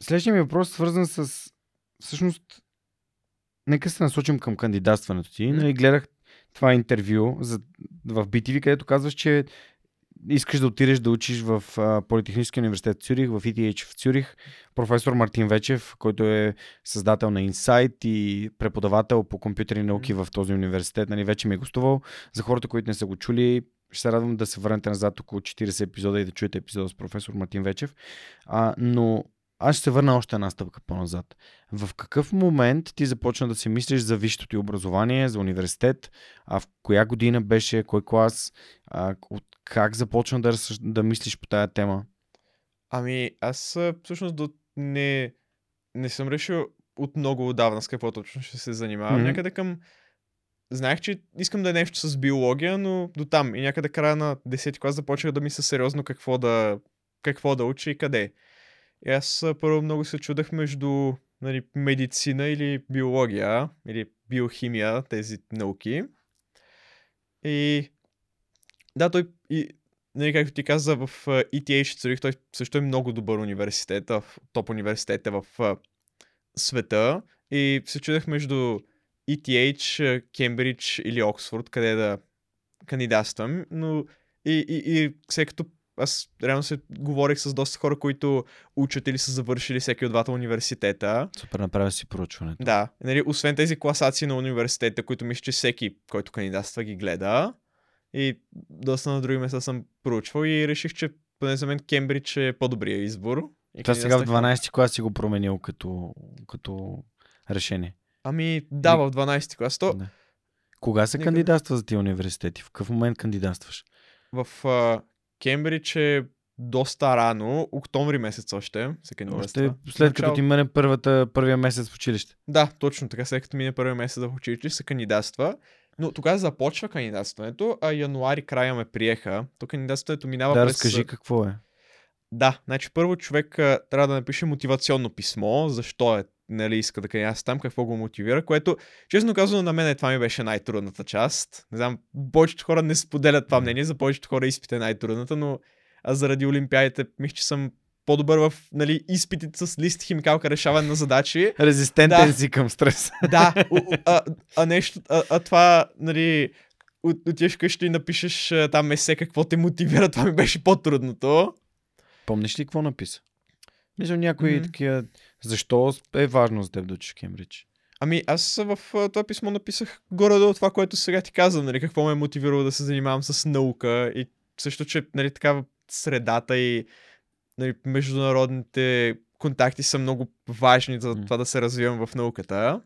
Следващия ми въпрос е свързан с... Всъщност, нека се насочим към кандидатстването ти. Нали, гледах това интервю за, в BTV, където казваш, че искаш да отидеш да учиш в Политехническия университет в Цюрих, в ETH в Цюрих. Професор Мартин Вечев, който е създател на Insight и преподавател по компютърни науки в този университет, нали, вече ми е гостувал. За хората, които не са го чули, ще се радвам да се върнете назад около 40 епизода и да чуете епизода с професор Мартин Вечев. А, но аз ще се върна още една стъпка по-назад. В какъв момент ти започна да си мислиш за висшето ти образование, за университет? А в коя година беше, кой клас? А, от как започна да, да мислиш по тая тема? Ами, аз всъщност до... не, не съм решил от много отдавна с какво точно ще се занимавам. Mm-hmm. Някъде към знаех, че искам да е нещо с биология, но до там и някъде края на 10 клас започнах да мисля сериозно какво да, какво да уча и къде. И аз първо много се чудах между нали, медицина или биология, или биохимия, тези науки. И да, той и нали, както ти каза, в ETH Цюрих, той също е много добър университет, в топ университет в света. И се чудех между ETH, Кембридж или Оксфорд, къде да кандидатствам, но и, и, и след като аз реално се говорих с доста хора, които учат или са завършили всеки от двата университета. Супер, направя си проучването. Да, нали, освен тези класации на университета, които мисля, че всеки, който кандидатства, ги гледа. И доста на други места съм проучвал и реших, че поне за мен Кембридж е по-добрия избор. И Това сега в кандидатствах- 12-ти клас си го променил като, като решение. Ами да, в 12 клас. То, Да. Кога се Никъде. кандидатства за тия университети? В какъв момент кандидатстваш? в а, Кембридж е доста рано, октомври месец още се кандидатства. Още след като Начало- ти мине първата, първия месец в училище. Да, точно така, след като мине първия месец в училище, се кандидатства. Но тогава започва кандидатстването, а януари края ме приеха. То кандидатстването минава Да, през... разкажи какво е. Да, значи първо човек а, трябва да напише мотивационно писмо, защо е, нали, иска да кандидатства там, какво го мотивира, което, честно казано, на мен това ми беше най-трудната част. Не знам, повечето хора не споделят това мнение, за повечето хора изпит е най-трудната, но аз заради олимпиадите мисля, че съм по-добър в нали, изпитите с лист химикалка, решаване на задачи. Резистентен Да. си към стрес. Да, а, а нещо, а, а това, нали, от- отиваш вкъщи и напишеш там есе какво те мотивира, това ми беше по-трудното. Помниш ли какво написа? Мисля, някои М. такива... Защо е важно за теб да учиш Кембридж? Ами аз в това писмо написах горе-долу това, което сега ти казвам, нали, какво ме е мотивирало да се занимавам с наука и също, че нали, такава средата и нали, международните контакти са много важни за това да се развивам в науката.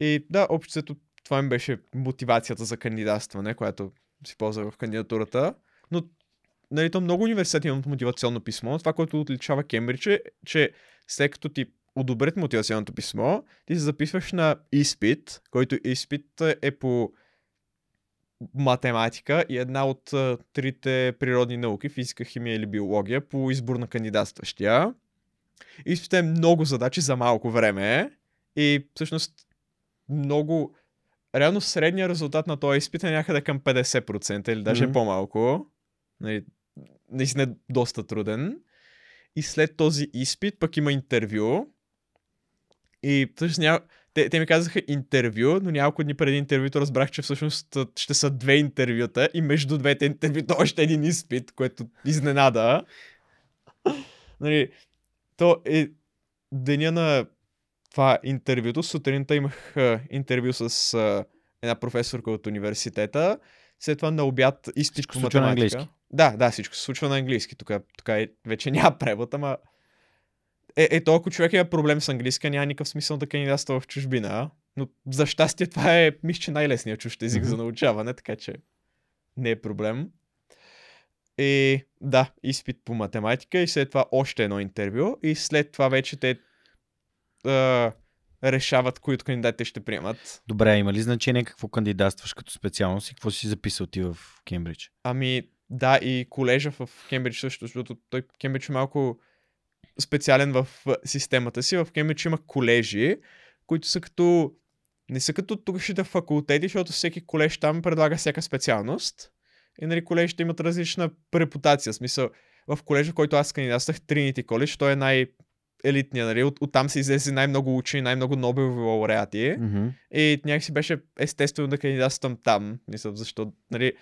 И да, общото това ми беше мотивацията за кандидатстване, която си ползвах в кандидатурата. Но нали, то много университети имат мотивационно писмо. Това, което отличава Кембридж е, че след като ти одобрят мотивационното писмо, ти се записваш на изпит, който изпит е по математика и една от трите природни науки, физика, химия или биология, по избор на кандидатстващия. Изпит е много задачи за малко време и всъщност много... Реално средният резултат на този изпит е някъде към 50% или даже Мгм. по-малко. Нали, наистина е доста труден. И след този изпит пък има интервю. И всъщност няма... Те, те ми казаха интервю, но няколко дни преди интервюто разбрах, че всъщност ще са две интервюта и между двете интервюта още един изпит, което изненада. нали, то е деня на това интервюто. Сутринта имах интервю с една професорка от университета. След това на обяд на математика. английски? Да, да, всичко се случва на английски. Тук, тук е, вече няма превод, ама... Е, е, то ако човек има проблем с английска, няма никакъв смисъл да кандидатства в чужбина. Но за щастие това е, мисля, че най-лесният чужд език за научаване, така че не е проблем. И да, изпит по математика и след това още едно интервю и след това вече те а, решават кои от кандидатите ще приемат. Добре, има ли значение какво кандидатстваш като специалност и какво си записал ти в Кембридж? Ами да, и колежа в Кембридж също, защото той Кембридж е малко специален в системата си. В Кембридж има колежи, които са като... Не са като тугашните факултети, защото всеки колеж там предлага всяка специалност. И нали, колежите имат различна репутация. В смисъл, в колежа, в който аз кандидатствах, Trinity College, той е най- елитния, нали? От, оттам се излезе най-много учени, най-много Нобелови лауреати. Мгм. И някакси беше естествено да кандидатствам там. Мисля, защо, нали...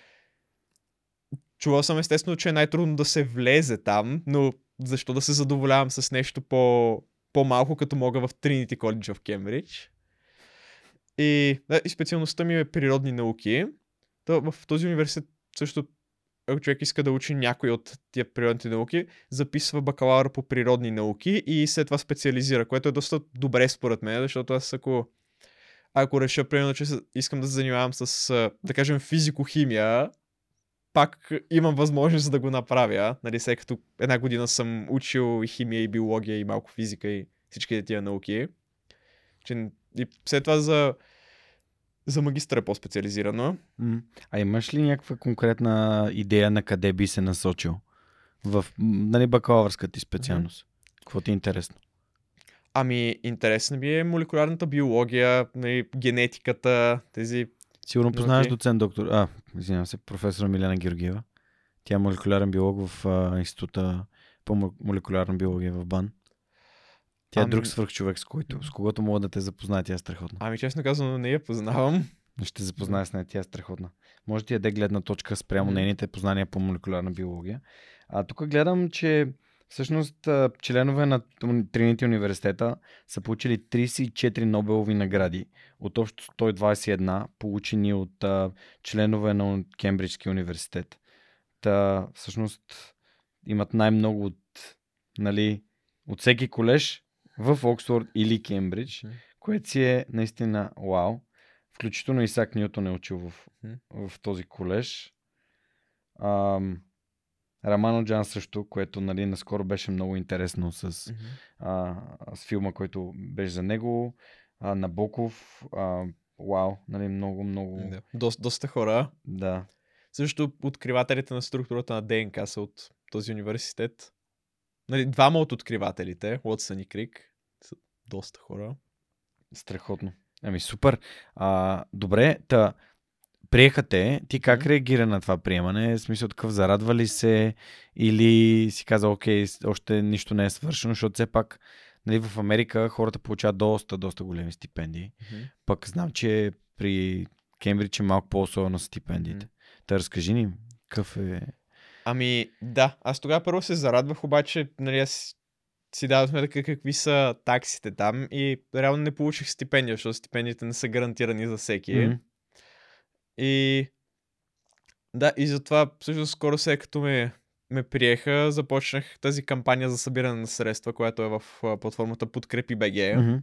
Чувал съм естествено, че е най-трудно да се влезе там, но защо да се задоволявам с нещо по, по-малко, като мога в Trinity College в Кембридж. И, да, и специалността ми е природни науки. То, в този университет също, ако човек иска да учи някой от тия природните науки, записва бакалавър по природни науки и след това специализира, което е доста добре според мен, защото аз ако ако реша, примерно, че искам да се занимавам с, да кажем, физико-химия, пак имам възможност да го направя, нали, след като една година съм учил и химия, и биология, и малко физика, и всички тия науки. Че, и след това за, за магистър е по-специализирано. А имаш ли някаква конкретна идея на къде би се насочил? В нали, бакалавърска ти специалност. Какво ти е интересно? Ами, интересна ми е молекулярната биология, нали, генетиката, тези... Сигурно познаваш Окей. доцент доктор... А, извинявам се, професора Милена Георгиева. Тя е молекулярен биолог в а, Института по мо- молекулярна биология в БАН. Тя е Ами- друг свръхчовек, с който, с когото мога да те запозная. Тя е страхотна. Ами, честно казано, не я познавам. Ще запозная с нея, тя е страхотна. Може ти даде гледна точка спрямо Мгм. нейните познания по молекулярна биология. А тук гледам, че всъщност членове на Тринити университета са получили 34 Нобелови награди от общо 121, получени от членове на Кембриджския университет. Та, всъщност имат най-много от, нали, от всеки колеж в Оксфорд или Кембридж, което си е наистина вау. Включително Исак Ньютон е учил в, в този колеж. Ам, Рамано Джан също, което нали, наскоро беше много интересно с, Мгм. а, с филма, който беше за него. А, Набоков. А, вау, нали, много, много. Да. Доста, доста хора. да. Също откривателите на структурата на ДНК са от този университет. Нали, двама от откривателите, Уотсън и Крик, са доста хора. Страхотно. Ами супер. А, добре, та приеха те. Ти как реагира на това приемане? В смисъл такъв, зарадва ли се или си каза, окей, още нищо не е свършено, защото все пак нали, в Америка хората получават доста, доста големи стипендии. Пък знам, че при Кембридж е малко по-особено стипендиите. Мгм. Та разкажи ни, какъв е... Ами, да. Аз тогава първо се зарадвах, обаче, нали, аз си дадох сметка какви са таксите там и реално не получих стипендия, защото стипендиите не са гарантирани за всеки. Мгм. И да, и затова също скоро след като ме, ме приеха, започнах тази кампания за събиране на средства, която е в платформата Подкрепи БГ. Мгм.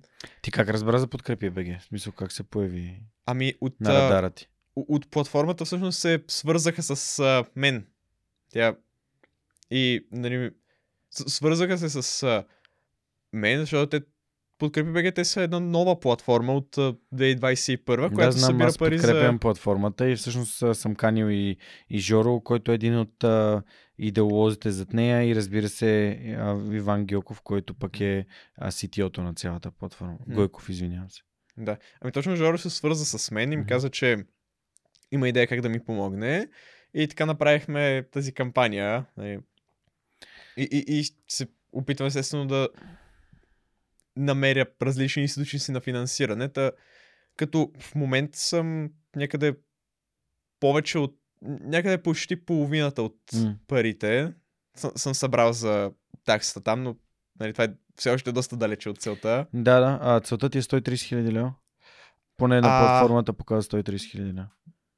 Ти как разбра за подкрепи БГ? В смисъл как се появи Ами от, на радара ти? от платформата всъщност се свързаха с а, мен. Тя и нали, свързаха се с а, мен, защото те Подкрепи БГ, те са една нова платформа от а, 2021, Да, която знам, събира аз пари подкрепям за... платформата и всъщност съм канил и, и Жоро, който е един от а, идеолозите зад нея и разбира се а, Иван Гьоков, който пък е CTO-то на цялата платформа. Мгм. Гойков, извинявам се. Да. Ами точно Жоро се свърза с мен и ми каза, че има идея как да ми помогне. И така направихме тази кампания. нали. И, и, и се опитвам естествено да намеря различни източници на финансиране. Та, като в момента съм някъде повече от някъде почти половината от М. парите съм, съм събрал за таксата там, но нали, това е все още доста далече от целта. Да, да. А целта ти е 130 хиляди лева? Поне на А- платформата показва 130 хиляди лева.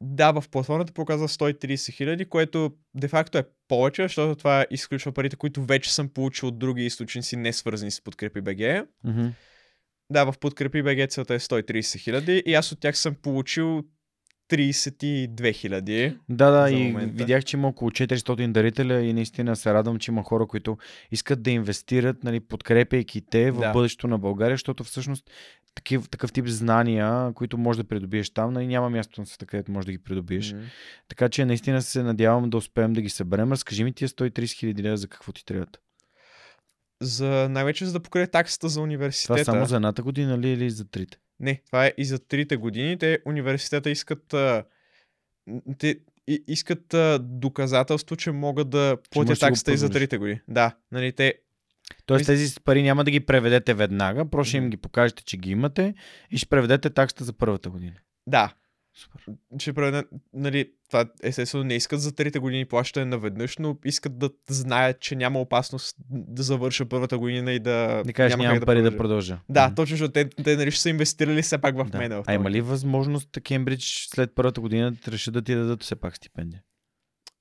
Да, в платформата показва 130 хиляди, което де-факто е повече, защото това изключва парите, които вече съм получил от други източници, не свързани с Подкрепи БГ. Мгм. Да, в Подкрепи БГ целта е 130 хиляди и аз от тях съм получил 32 хиляди. Да, да, и момента. видях, че има около 400 дарителя и наистина се радвам, че има хора, които искат да инвестират, нали, подкрепяйки те в Да. бъдещето на България, защото всъщност такив, такъв тип знания, които можеш да придобиеш там, нали, няма място на света, където можеш да ги придобиеш. Мгм. Така че наистина се надявам да успеем да ги съберем. Разкажи ми тия 130 хиляди лева за какво ти трябват. За, най-вече за да покрие таксата за Това университета. само за едната година ли или за трите? Не, това е и за трите години. Те университета искат. Те и, искат доказателство, че могат да платят таксата и за трите години. Да, нали, те. Тоест тези пари няма да ги преведете веднага, просто ще им ги покажете, че ги имате и ще преведете таксата за първата година. Да, Супер. ще преведа, нали, това естествено не искат за трите години плащане наведнъж, но искат да знаят, че няма опасност да завърша първата година и да. Да кажеш, няма нямам как пари да продължа. продължа. Да, Мгм. точно, защото те, те нали, ще са инвестирали все пак в Да. мен. А има ли възможност Кембридж след първата година да решат да ти дадат все пак стипендия?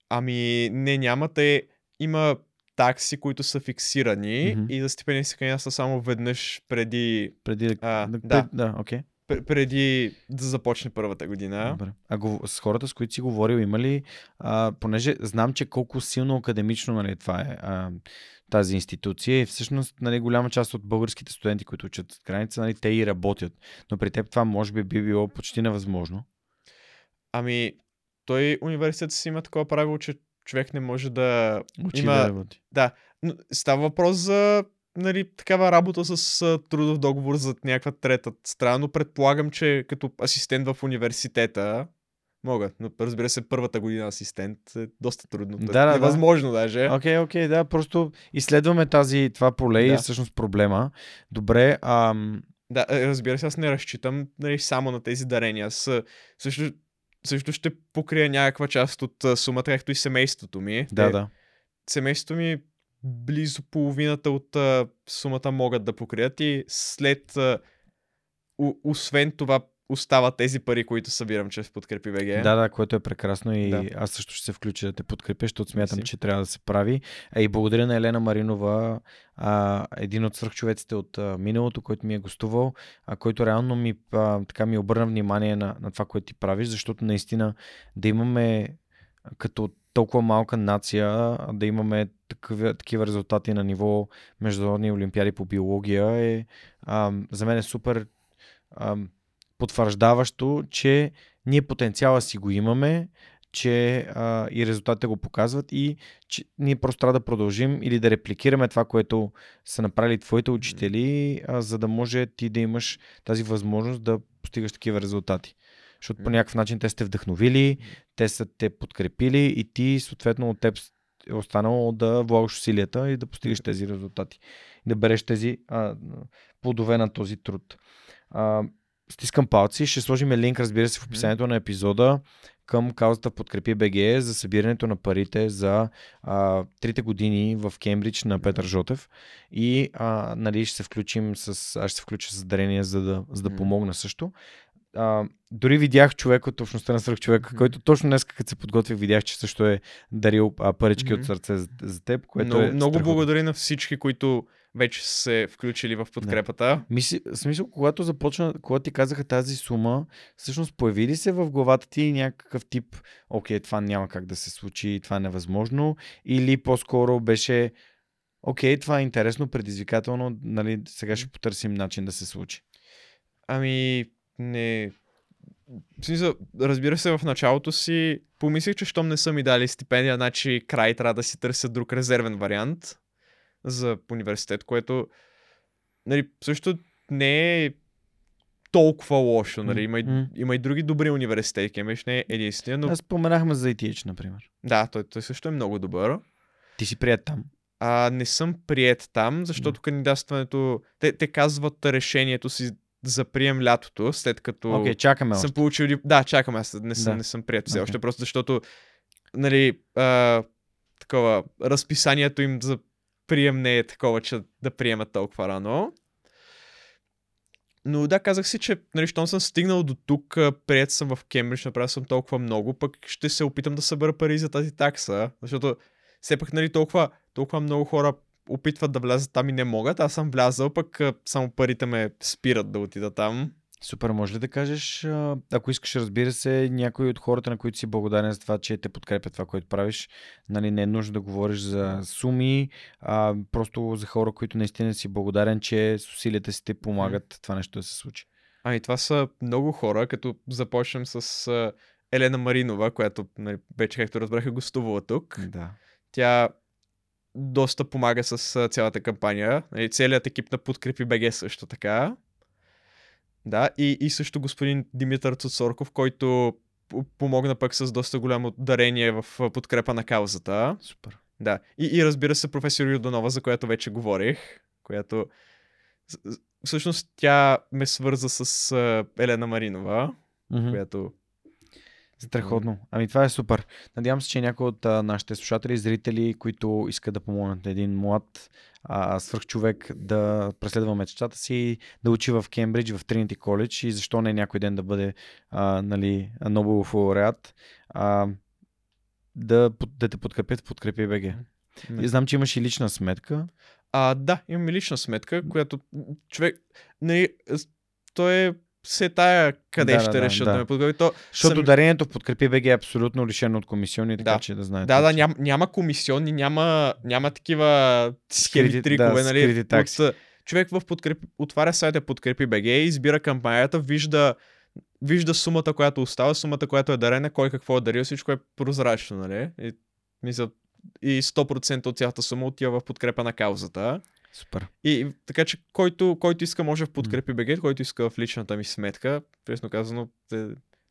Ами, не няма. Те има такси, които са фиксирани Мгм. и за стипендия се кандидатства само веднъж преди, Преди да... А, да, да. да, пр- преди да започне първата година. Добре. А го, с хората, с които си говорил, има ли, а, понеже знам, че колко силно академично нали, това е а, тази институция и всъщност нали, голяма част от българските студенти, които учат граница, нали, те и работят. Но при теб това може би би било почти невъзможно. Ами, той университет си има такова правило, че човек не може да... Учи Има- да работи. Да, но става въпрос за нали, такава работа с а, трудов договор за някаква трета страна, но предполагам, че като асистент в университета могат. Но разбира се, първата година асистент е доста трудно. Да, да, да. Невъзможно даже. Окей, окей, да, просто изследваме тази, това поле и Да. всъщност проблема. Добре, ам, Да, е, разбира се, аз не разчитам нали, само на тези дарения. Аз а, също, също ще покрия някаква част от сумата, както и семейството ми. да, Те- да. Семейството ми близо половината от а, сумата могат да покрият и след а, у, освен това остават тези пари, които събирам чрез подкрепи БГ. Да, да, което е прекрасно и Да. аз също ще се включа да те подкрепя, защото смятам, Мерси. че трябва да се прави. А и благодаря на Елена Маринова, а, един от свръхчовеците от а, миналото, който ми е гостувал, а, който реално ми, а, така ми обърна внимание на, на това, което ти правиш, защото наистина да имаме като толкова малка нация, да имаме такива, такива резултати на ниво международни олимпиади по биология е а, за мен е супер а, потвърждаващо, че ние потенциала си го имаме, че а, и резултатите го показват и че ние просто трябва да продължим или да репликираме това, което са направили твоите учители, а, за да може ти да имаш тази възможност да постигаш такива резултати. Защото по някакъв начин те сте вдъхновили, те са те подкрепили и ти съответно от теб е останало да влагаш усилията и да постигаш тези резултати. Да береш тези а, плодове на този труд. А, стискам палци, ще сложим линк, разбира се, в описанието на епизода към каузата Подкрепи БГ за събирането на парите за а, трите години в Кембридж на Петър Жотев и а, нали, ще се включим с, аз ще се включа с дарение, за да, за да помогна също. А, дори видях човек от общността на свръхчовека, Мгм. който точно днес, като се подготвих, видях, че също е дарил а, парички Мгм. от сърце за, за теб, което много, е много благодаря на всички, които вече са се включили в подкрепата. Мисли, смисъл, когато започна, когато ти казаха тази сума, всъщност появи ли се в главата ти някакъв тип, окей, това няма как да се случи, това е невъзможно, или по-скоро беше, окей, това е интересно, предизвикателно, нали, сега ще потърсим начин да се случи. Ами, не. В смисъл, разбира се, в началото си помислих, че щом не са ми дали стипендия, значи край трябва да си търся друг резервен вариант за университет, което нали, също не е толкова лошо. Нали. Има, М. има и други добри университети. Кембридж не е единствения, но Аз споменахме за ITH, например. да, той, той също е много добър. Ти си прият там. А, не съм прият там, защото кандидатстването... Те, те казват решението си за прием лятото, след като Окей, чакаме съм още. получил... Да, чакам, аз не съм, Да. не съм прият все Окей. още, просто защото нали, а, такова, разписанието им за прием не е такова, че да приемат толкова рано. Но да, казах си, че нали, щом съм стигнал до тук, прият съм в Кембридж, направил съм толкова много, пък ще се опитам да събера пари за тази такса, защото все пак нали, толкова, толкова много хора опитват да влязат там и не могат. Аз съм влязал, пък само парите ме спират да отида там. Супер, може ли да кажеш, ако искаш, разбира се, някой от хората, на които си благодарен за това, че те подкрепят това, което правиш, нали, не е нужно да говориш за суми, а просто за хора, които наистина си благодарен, че с усилията си те помагат това нещо да се случи. Ами това са много хора, като започнем с Елена Маринова, която нали, вече, както разбрах, е гостувала тук. Да. Тя доста помага с цялата кампания. Нали, целият екип на Подкрепи БГ също така. Да, и, и също господин Димитър Цуцорков, който помогна пък с доста голямо дарение в подкрепа на каузата. Супер. Да. И, и разбира се, професор Юдонова, за която вече говорих, която всъщност тя ме свърза с Елена Маринова, Мгм. която Страхотно. Ами това е супер. Надявам се, че някой от а, нашите слушатели и зрители, които искат да помогнат на един млад а, свръхчовек да преследва мечтата си, да учи в Кембридж, в Тринити коледж и защо не някой ден да бъде а, нали, Нобелов лауреат, а, да, да те подкрепят Подкрепи БГ. И знам, че имаш и лична сметка. А, да, имам и лична сметка, която човек, нали, той е се тая къде Да, ще да, решат да. да ме подкрепи. То, Защото Сами- дарението в Подкрепи БГ е абсолютно лишено от комисионни, така Да. че да знаете. Да, да, ням, няма комисионни, няма, няма такива схеми, трикове, да, нали? От, човек в подкрепи, отваря сайта Подкрепи БГ, избира кампанията, вижда, вижда сумата, която остава, сумата, която е дарена, кой какво е дарил, всичко е прозрачно, нали? И, мисля, и 100% от цялата сума отива в подкрепа на каузата. Супер. И така че който, който иска може в подкрепи БГ, който иска в личната ми сметка, честно казано, те,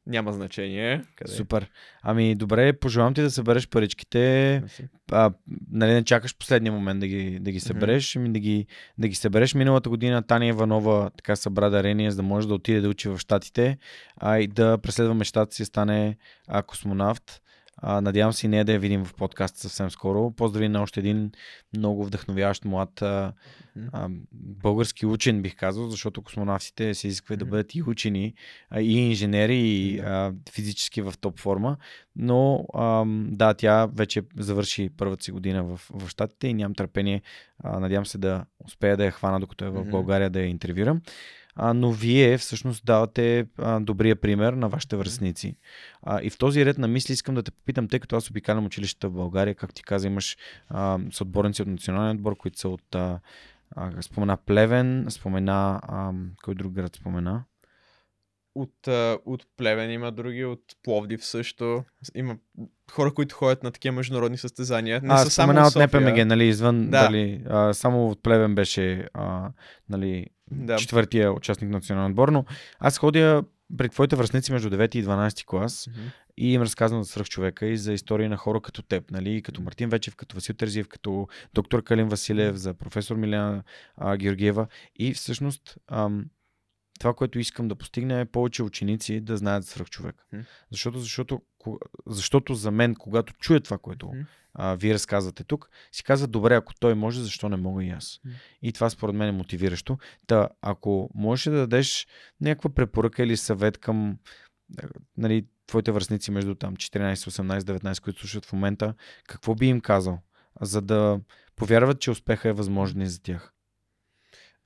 няма значение. Къде? Супер. Ами добре, пожелавам ти да събереш паричките. А, нали, не чакаш последния момент да ги, да ги събереш, ами да ги, да ги събереш. Миналата година Таня Иванова така събра дарение, за да може да отиде да учи в Штатите а, и да преследва мечтата си да стане а, космонавт. А, надявам се и нея да я видим в подкаст съвсем скоро. Поздрави на още един много вдъхновяващ млад а, а, български учен, бих казал, защото космонавтите се изисква да бъдат и учени, а, и инженери, и а, физически в топ форма. Но а, да, тя вече завърши първата си година в, в Штатите и нямам търпение. А, надявам се да успея да я хвана, докато е в България, да я интервюрам а, но вие всъщност давате а, добрия пример на вашите връзници. А, и в този ред на мисли искам да те попитам, тъй като аз обикалям училищата в България, как ти каза, имаш а, съотборници от националния отбор, които са от а, а, спомена Плевен, спомена а, кой друг град спомена? От, от Плевен има други, от Пловдив също. Има хора, които ходят на такива международни състезания. Не а, са само от. НПМГ, нали, извън, Да. дали, а, само от Плевен беше а, нали, Да. четвъртия участник на национален отбор, но аз ходя при твоите връзници между 9 и 12 клас Мгм. и им разказвам за свръхчовека и за истории на хора като теб, нали? като Мартин Вечев, като Васил Терзиев, като доктор Калин Василев, за професор Миляна а, Георгиева. И всъщност ам, това, което искам да постигна е повече ученици да знаят свръхчовек. Мгм. Защото, защото, защото за мен, когато чуя това, което а, вие разказвате тук, си казва, добре, ако той може, защо не мога и аз? И това според мен е мотивиращо. Та, ако можеш да дадеш някаква препоръка или съвет към е, нали, твоите връзници между там 14, 18, 19, които слушат в момента, какво би им казал, за да повярват, че успеха е възможен и за тях?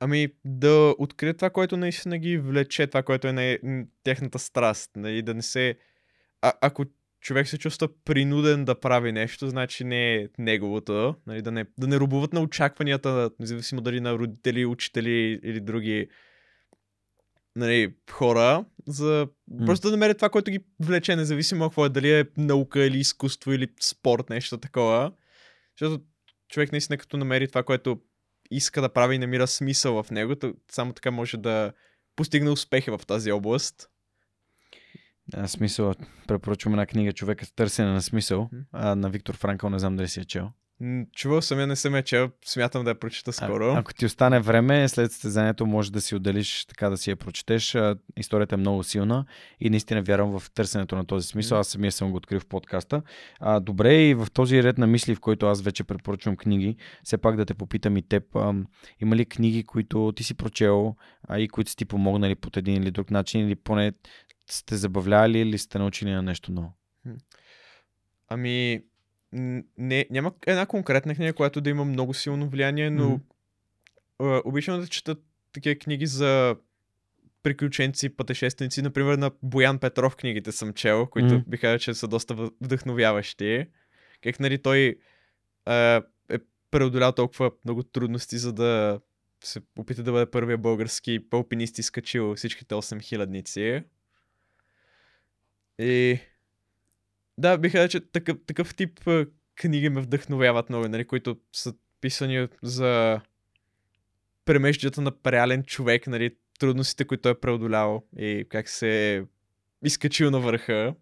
Ами да открият това, което наистина ги влече, това, което е на техната страст. Нали? Да не се... А, ако човек се чувства принуден да прави нещо, значи не е неговото. Нали? Да, не, да не рубуват на очакванията, независимо дали на родители, учители или други нали, хора, за М. просто да намерят това, което ги влече, независимо какво е, дали е наука или изкуство или спорт, нещо такова. Защото човек наистина като намери това, което иска да прави и намира смисъл в него, то само така може да постигне успехи в тази област. А, смисъл, препоръчвам една книга Човека с търсене на смисъл а, на Виктор Франкъл, не знам дали си я чел. Чувал съм я, не съм я чел, смятам да я прочита скоро. А, ако ти остане време, след състезанието може да си отделиш така да си я прочетеш. Историята е много силна и наистина вярвам в търсенето на този смисъл. Аз самия съм го открил в подкаста. А, добре, и в този ред на мисли, в който аз вече препоръчвам книги, все пак да те попитам и теб. А, има ли книги, които ти си прочел а, и които са ти помогнали по един или друг начин или поне сте забавлявали или сте научили на нещо ново? Ами, не, няма една конкретна книга, която да има много силно влияние, но а, обичам да чета такива книги за приключенци, пътешественици. Например, на Боян Петров книгите съм чел, които Мгм. бих казал, че са доста вдъхновяващи. Как нали той а, е преодолял толкова много трудности, за да се опита да бъде първия български алпинист изкачил всичките 8 хилядници. И да, бих казал, че такъв, такъв тип книги ме вдъхновяват много, нали, които са писани за премеждията на реален човек, нали, трудностите, които е преодолял и как се е изкачил на върха.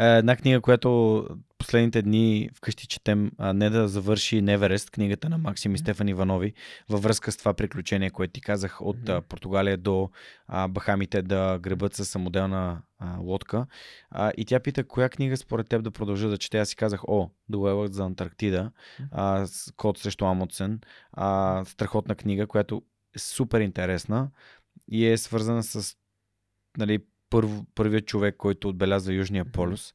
Е, Една книга, която последните дни вкъщи четем, а не да завърши Неверест, книгата на Максим и Стефан Иванови, във връзка с това приключение, което ти казах от а, Португалия до а, Бахамите да гребат с самоделна а, лодка. А, и тя пита, коя книга според теб да продължа да чете. Аз си казах, о, Дуелът за Антарктида, а, код срещу Амундсен, а, страхотна книга, която е супер интересна и е свързана с нали, първ, първият човек, който отбелязва Южния полюс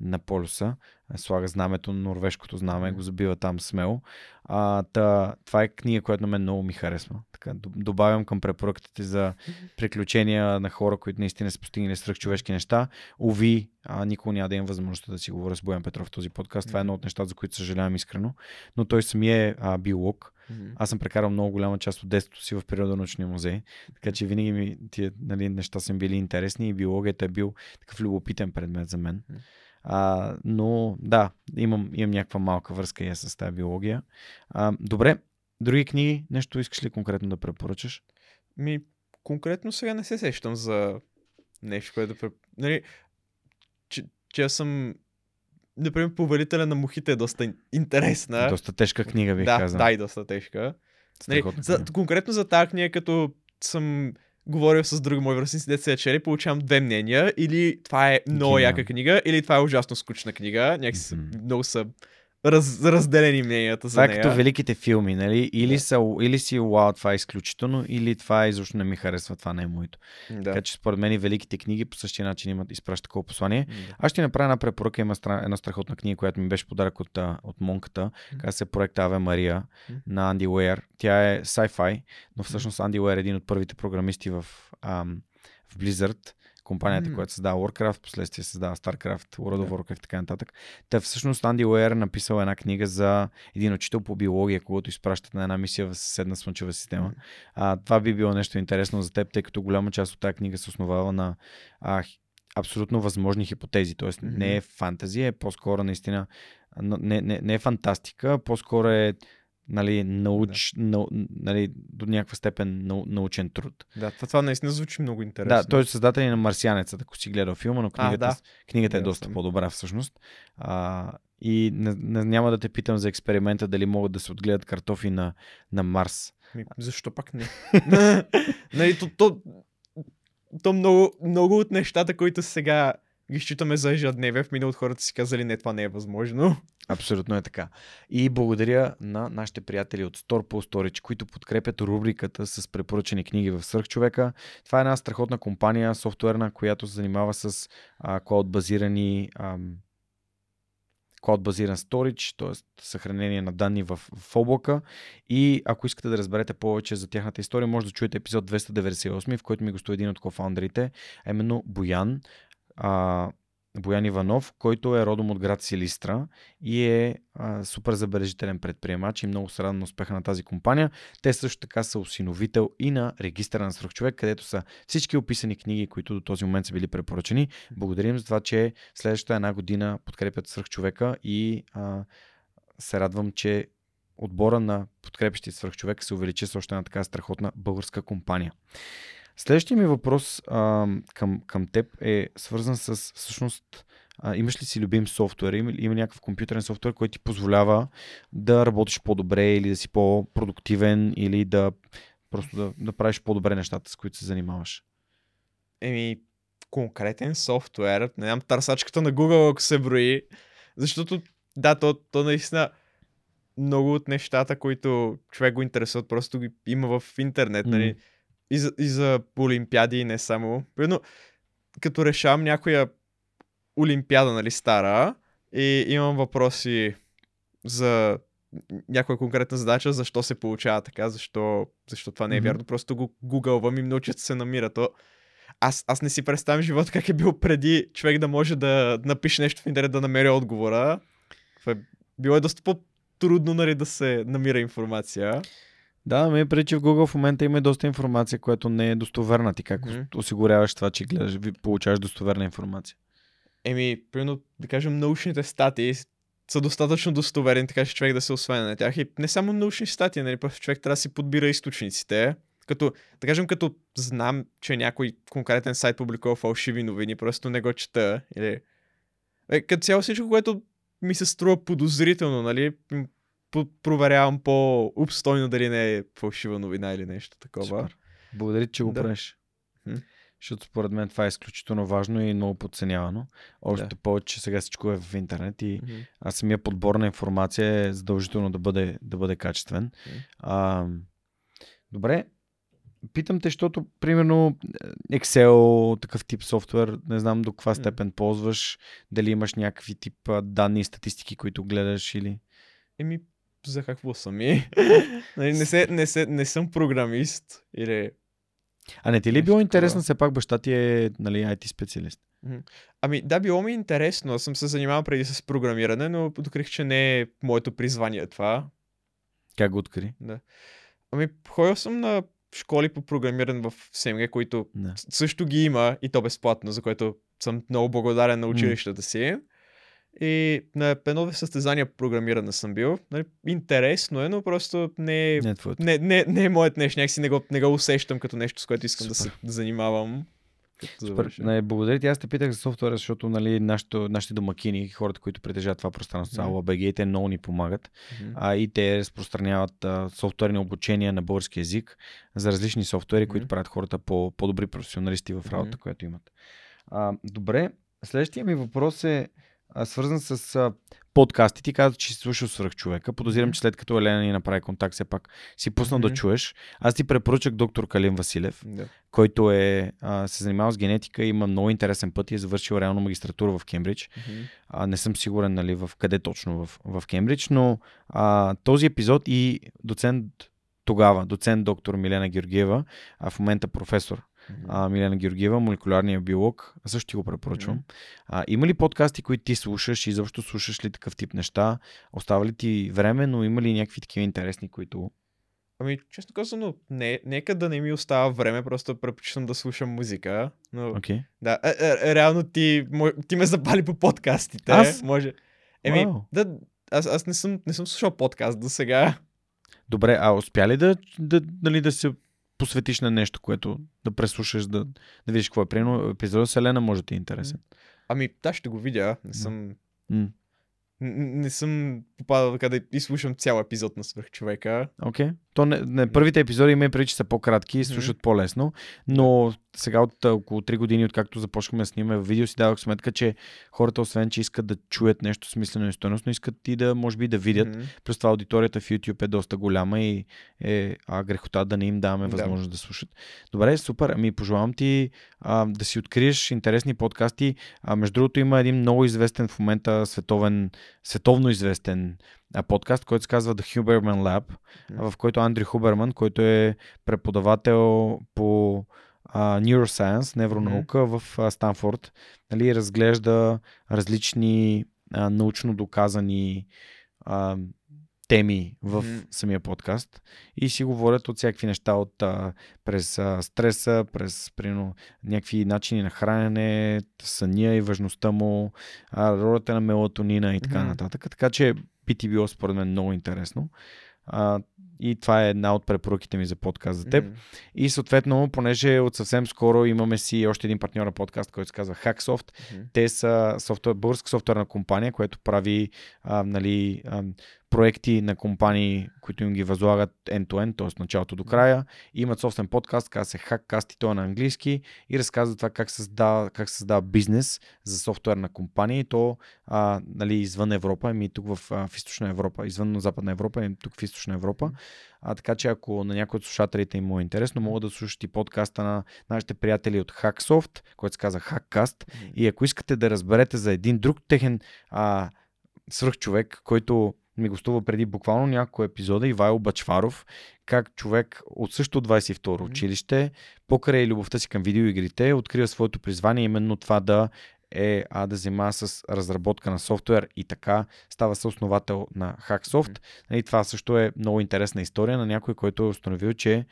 на полюса, слага знамето на норвежкото знаме, го забива там смело. А, та, това е книга, която на мен много ми харесва. Така, добавям към препоръките за приключения на хора, които наистина са постигнали свръхчовешки неща. Ови, а, никога няма да имам възможността да си говоря с Боян Петров в този подкаст. Това е едно от нещата, за които съжалявам искрено. Но той самия е а, биолог. Аз съм прекарал много голяма част от детството си в природонаучния музей, така че винаги ми тия нали, неща са били интересни и биологията е бил такъв любопитен предмет за мен. Мгм. А, но да, имам, имам някаква малка връзка и аз с тази биология. А, добре, други книги, нещо искаш ли конкретно да препоръчаш? Ми, конкретно сега не се сещам за нещо, което да... пре- Нали, че, че аз съм... Например, Повелителя на мухите е доста ин- интересна. Доста тежка книга, бих да, казал. да, и доста тежка. Нали, за, конкретно за тази книга, като съм говорил с други мои връзници, деца я чели, получавам две мнения. Или това е много Гениално. яка книга, или това е ужасно скучна книга. Някакси са, много са раз, разделени мненията за Това е нея. като великите филми, нали? Или, Да. са, или си вау, това е изключително, или това изобщо не ми харесва, това не е моето. Да. Така че според мен и великите книги по същия начин имат, изпращат такова послание. Да. Аз ще направя една препоръка. Има стра... една страхотна книга, която ми беше подарък от, от монката. Казва се проекта Аве Мария на Анди Уейер. Тя е sci-fi, но всъщност Анди Уейер е един от първите програмисти в, ам, в Blizzard, компанията, М. която създава Warcraft, последствие създава StarCraft, World of Warcraft и така нататък. Та всъщност Анди Уейер е написал една книга за един учител по биология, когато изпращат на една мисия в съседна слънчева система. М. А, това би било нещо интересно за теб, тъй като голяма част от тази книга се основава на а, абсолютно възможни хипотези. Тоест Мгм. не е фантазия, е по-скоро наистина не, не, не е фантастика, по-скоро е нали, науч, нау, нали, до някаква степен нау, научен труд. Да, това, това наистина звучи много интересно. Да, той е създател и на Марсианеца, ако си гледал филма, но А, книгата, да. книгата е Гледал доста съм. по-добра всъщност. А, и не, не, няма да те питам за експеримента дали могат да се отгледат картофи на, на Марс. Ми, защо пак не? нали, то, то, то много, много от нещата, които сега ги считаме за ежедневие, в миналото хората си казали, не, това не е възможно. Абсолютно е така. И благодаря на нашите приятели от Store по Storage, които подкрепят рубриката с препоръчени книги в Свърхчовека. Това е една страхотна компания, софтуерна, която се занимава с клауд-базирани ам, клауд-базиран storage, т.е. съхранение на данни в, в облака. И ако искате да разберете повече за тяхната история, може да чуете епизод 298, в който ми гостува един от кофаундерите, а именно Боян. А, Боян Иванов, който е родом от град Силистра и е а, супер забележителен предприемач и много се радвам на успеха на тази компания. Те също така са осиновител и на регистъра на свръхчовек, където са всички описани книги, които до този момент са били препоръчени. Благодарим за това, че следващата една година подкрепят свръхчовека и а, се радвам, че отбора на подкрепящи свръхчовека се увеличи с още една така страхотна българска компания. Следващия ми въпрос а, към, към теб е свързан с всъщност а, имаш ли си любим софтуер? Има, има някакъв компютърен софтуер, който ти позволява да работиш по-добре или да си по-продуктивен или да просто да, да правиш по-добре нещата, с които се занимаваш? Еми, конкретен софтуер, не знам, търсачката на Google, ако се брои, защото, да, то, то наистина много от нещата, които човек го интересуват, просто ги има в интернет, нали? М. И за, и за олимпиади и не само. Примерно, като решавам някоя олимпиада, нали, стара, и имам въпроси за някоя конкретна задача, защо се получава така, защо, защо това не е вярно. Просто го гугълвам и научат се намира. То, аз, аз не си представям живота как е бил преди човек да може да напише нещо в интернет да намери отговора. Е, било е доста по-трудно нали, да се намира информация. Да, ме преди, че в Google в момента има и доста информация, която не е достоверна. Ти как Мгм. осигуряваш това, че гледаш, получаваш достоверна информация? Еми, примерно, да кажем, научните статии са достатъчно достоверни, така че човек да се освене на тях. И не само научни статии, нали, просто човек трябва да си подбира източниците. Като, да кажем, като знам, че някой конкретен сайт публикува фалшиви новини, просто не го чета. Или... Е, като цяло всичко, което ми се струва подозрително, нали, проверявам по-обстойно дали не е фалшива новина или нещо такова. Супер. Благодаря, че го Да. правиш. Защото според мен това е изключително важно и много подценявано. Още Да. повече, че сега всичко е в интернет и Мгм. а самия подбор на информация е задължително да бъде, да бъде качествен. Мгм. А, добре, питам те, защото примерно Excel, такъв тип софтуер, не знам до каква степен ползваш, дали имаш някакви тип данни и статистики, които гледаш или... Еми, за какво сами? нали, не, се, не, се, не съм програмист. Или... А не ти ли е било интересно, все пак баща ти е нали, IT специалист? Ами да, било ми интересно. Аз съм се занимавал преди с програмиране, но открих, че не е моето призвание това. Как го откри? Ами, ходил съм на школи по програмиране в СМГ, които Да. също ги има и то безплатно, за което съм много благодарен на училищата си. И на едно състезание по програмиране съм бил. Нали, интересно е, но просто не е Не е не, не, не е моят нещо, някакси не го, не го усещам като нещо, с което искам да се Супер. занимавам. Супер. Не, благодаря ти. Аз те питах за софтуера, защото нали, нашото, нашите домакини, хората, които притежават това пространство, BG, те много ни помагат. Мгм. А, и те разпространяват а, софтуерни обучения на български язик за различни софтуери, които Мгм. правят хората по, по-добри професионалисти в работата, Мгм. която имат. А, добре, следващия ми въпрос е свързан с подкасти. Ти каза, че си слушал свръх човека. Подозирам, че след като Елена ни направи контакт, все пак си пусна да Мгм. чуеш. Аз ти препоръчах доктор Калин Василев Да. който е, а, се занимава с генетика, има много интересен път и е завършил реално магистратура в Кембридж. Мгм. А, не съм сигурен нали, в къде точно в, в Кембридж, но а, този епизод и доцент тогава, доцент доктор Милена Георгиева, а в момента професор Мгм. а, Милена Георгиева, молекулярния биолог, също ти го препоръчвам. А, има ли подкасти, които ти слушаш и изобщо слушаш ли такъв тип неща? Остава ли ти време, но има ли някакви такива интересни, които... Ами, честно казано, не, нека да не ми остава време, просто предпочитам да слушам музика. Но. Okay. да, е, е, реално ти, ти ме запали по подкастите. Аз? Може. Еми, Вау. да, аз, аз не, съм, не съм слушал подкаст до сега. Добре, а успя ли да, да, нали, да се посветиш на нещо, което да преслушаш, да, да видиш какво е. Примерно епизода с Елена може да ти е интересен. Ами, да, ще го видя. Не съм, М, н- не съм попадал така да изслушам цял епизод на свръхчовека. Окей. То не, не, първите епизоди има преди, че са по-кратки и слушат по-лесно, но сега от около 3 години, откакто започнахме да снимаме видео, си дадох сметка, че хората, освен че искат да чуят нещо смислено и стойностно, искат и да, може би, да видят. Мгм. Плюс това аудиторията в YouTube е доста голяма и е а, грехота да не им даваме Да. възможност да слушат. Добре, супер. Ами пожелавам ти а, да си откриеш интересни подкасти. А, между другото има един много известен в момента световен, световно известен подкаст, който се казва The Huberman Lab, Мгм. в който Андрю Хуберман, който е преподавател по а, neuroscience, невронаука в а, Станфорд, нали, разглежда различни а, научно доказани а, теми в Мгм. самия подкаст и си говорят от всякакви неща, от а, през а, стреса, през примерно, някакви начини на хранене, съня и важността му, а, ролята на мелатонина и така Мгм. нататък. Така че би ти било според мен много интересно. А, и това е една от препоръките ми за подкаст за теб. Мгм. И съответно, понеже от съвсем скоро имаме си още един партньор на подкаст, който се казва Hacksoft. Мгм. Те са софтуер, българска софтуерна компания, която прави а, нали, а, проекти на компании, които им ги възлагат end-to-end, т.е. началото до края. И имат собствен подкаст, казва се Hackcast и той е на английски и разказва това как създава, как създава бизнес за софтуерна компания и то а, нали, извън Европа, ами тук в, а, в източна Европа, извън Западна Европа, ами тук в източна Европа. А, така че ако на някой от слушателите им му е интересно, могат да слушат и подкаста на нашите приятели от Hacksoft, който се казва Hackcast. И ако искате да разберете за един друг техен а, свръхчовек, който ми гостува преди буквално няколко епизода, Ивайло Бачваров, как човек от също 22 Мгм. училище, покрай любовта си към видеоигрите, открива своето призвание, именно това да е а, да занимава с разработка на софтуер и така става съосновател на Hacksoft. Нали, това също е много интересна история на някой, който е установил, че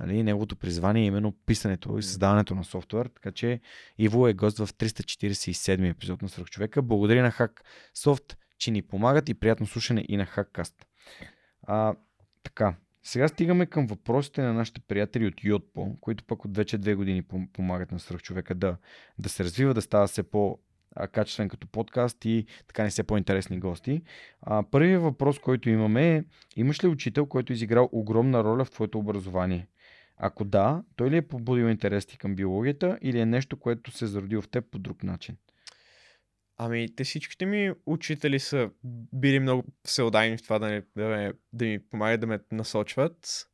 нали, неговото призвание е именно писането и създаването на софтуер. Така че Иво е гост в 347 епизод на Свръхчовека. Благодаря на Hacksoft, че ни помагат и приятно слушане и на Hackcast. А, така, сега стигаме към въпросите на нашите приятели от Йотпо, които пък от вече две години пом- помагат на Свръхчовека да, да се развива, да става все по качествен като подкаст и така не все по-интересни гости. А, първият въпрос, който имаме е, имаш ли учител, който е изиграл огромна роля в твоето образование? Ако да, той ли е побудил интерес ти към биологията или е нещо, което се е зародило в теб по друг начин? Ами, те всичките ми учители са били много всеотдайни в това да, ми- да, ме, да ми помагат да ме насочват.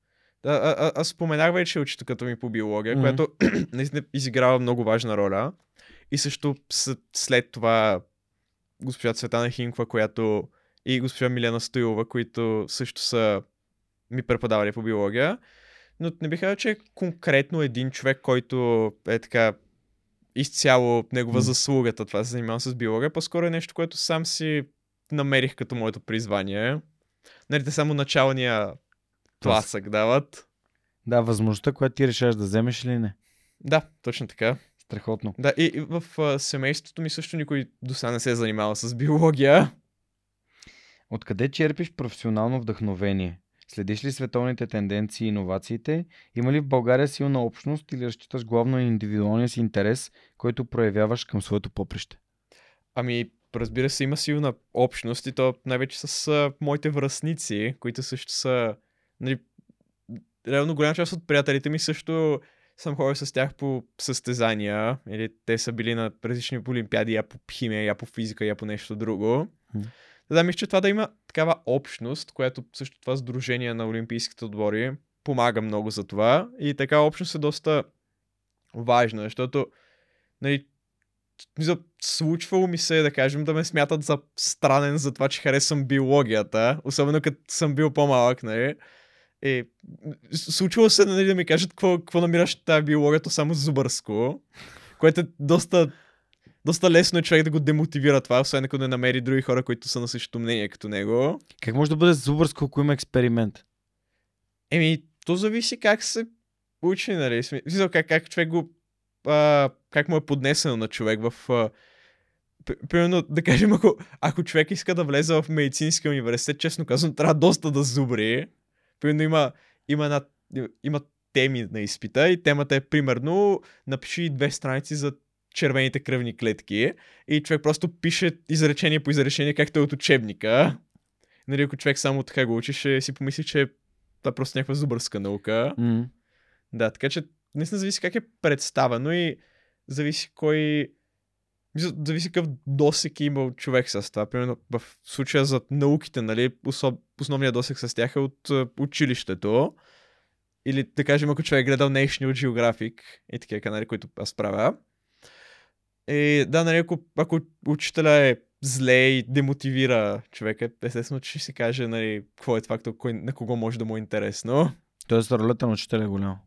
Да, а, а, аз споменах вече учителката ми по биология, Мгм. която наистина изиграва много важна роля. И също след това госпожа Цветана Хинква, която и госпожа Милена Стоилова, които също са ми преподавали по биология. Но не бих казал, че е конкретно един човек, който е така изцяло негова заслугата това се занимавам с биология. По-скоро е нещо, което сам си намерих като моето призвание. Нали, те само началния тласък дават. Да, възможността, която ти решаваш да вземеш или не. Да, точно така. Страхотно. Да, и, и в а, семейството ми също никой до сега не се е занимавал с биология. Откъде черпиш професионално вдъхновение? Следиш ли световните тенденции и иновациите? Има ли в България силна общност или разчиташ главно на индивидуалния си интерес, който проявяваш към своето поприще? Ами, разбира се, има силна общност и то най-вече с а, моите връзници, които също са... Нали, реално голяма част от приятелите ми също съм ходил с тях по състезания, или те са били на различни олимпиади, я по химия, я по физика, я по нещо друго. М. Да, мисля, че това да има такава общност, която също това сдружение на олимпийските отбори помага много за това. И така общност е доста важна, защото нали, случвало ми се, да кажем, да ме смятат за странен за това, че харесвам биологията, особено като съм бил по-малък, нали. И случвало се нали, да ми кажат какво, какво намираш тази биологията само зубърско, което е доста, доста лесно е човек да го демотивира това, освен ако не намери други хора, които са на същото мнение като него. Как може да бъде зубърско, ако има експеримент? Еми, то зависи как се учи, нали? Смисъл, как, как човек го... А, как му е поднесено на човек в... А, примерно, да кажем, ако, ако човек иска да влезе в медицинския университет, честно казвам, трябва доста да зубри. Примерно има, има, една, има теми на изпита и темата е примерно напиши две страници за червените кръвни клетки и човек просто пише изречение по изречение, както е от учебника. Нали, ако човек само така го учи, ще си помисли, че това е просто някаква зубърска наука. М. Да, така че наистина зависи как е представено и зависи кой... Зависи какъв досек е имал човек с това. Примерно в случая за науките, нали, особ... основният досек с тях е от е, училището. Или да кажем, ако човек е гледал National Geographic и такива канали, които аз правя. И да, нали, ако, ако учителя е зле и демотивира човека, естествено, че ще си каже, нали, какво е това, кой, на кого може да му е интересно. Тоест ролята на учителя е голяма.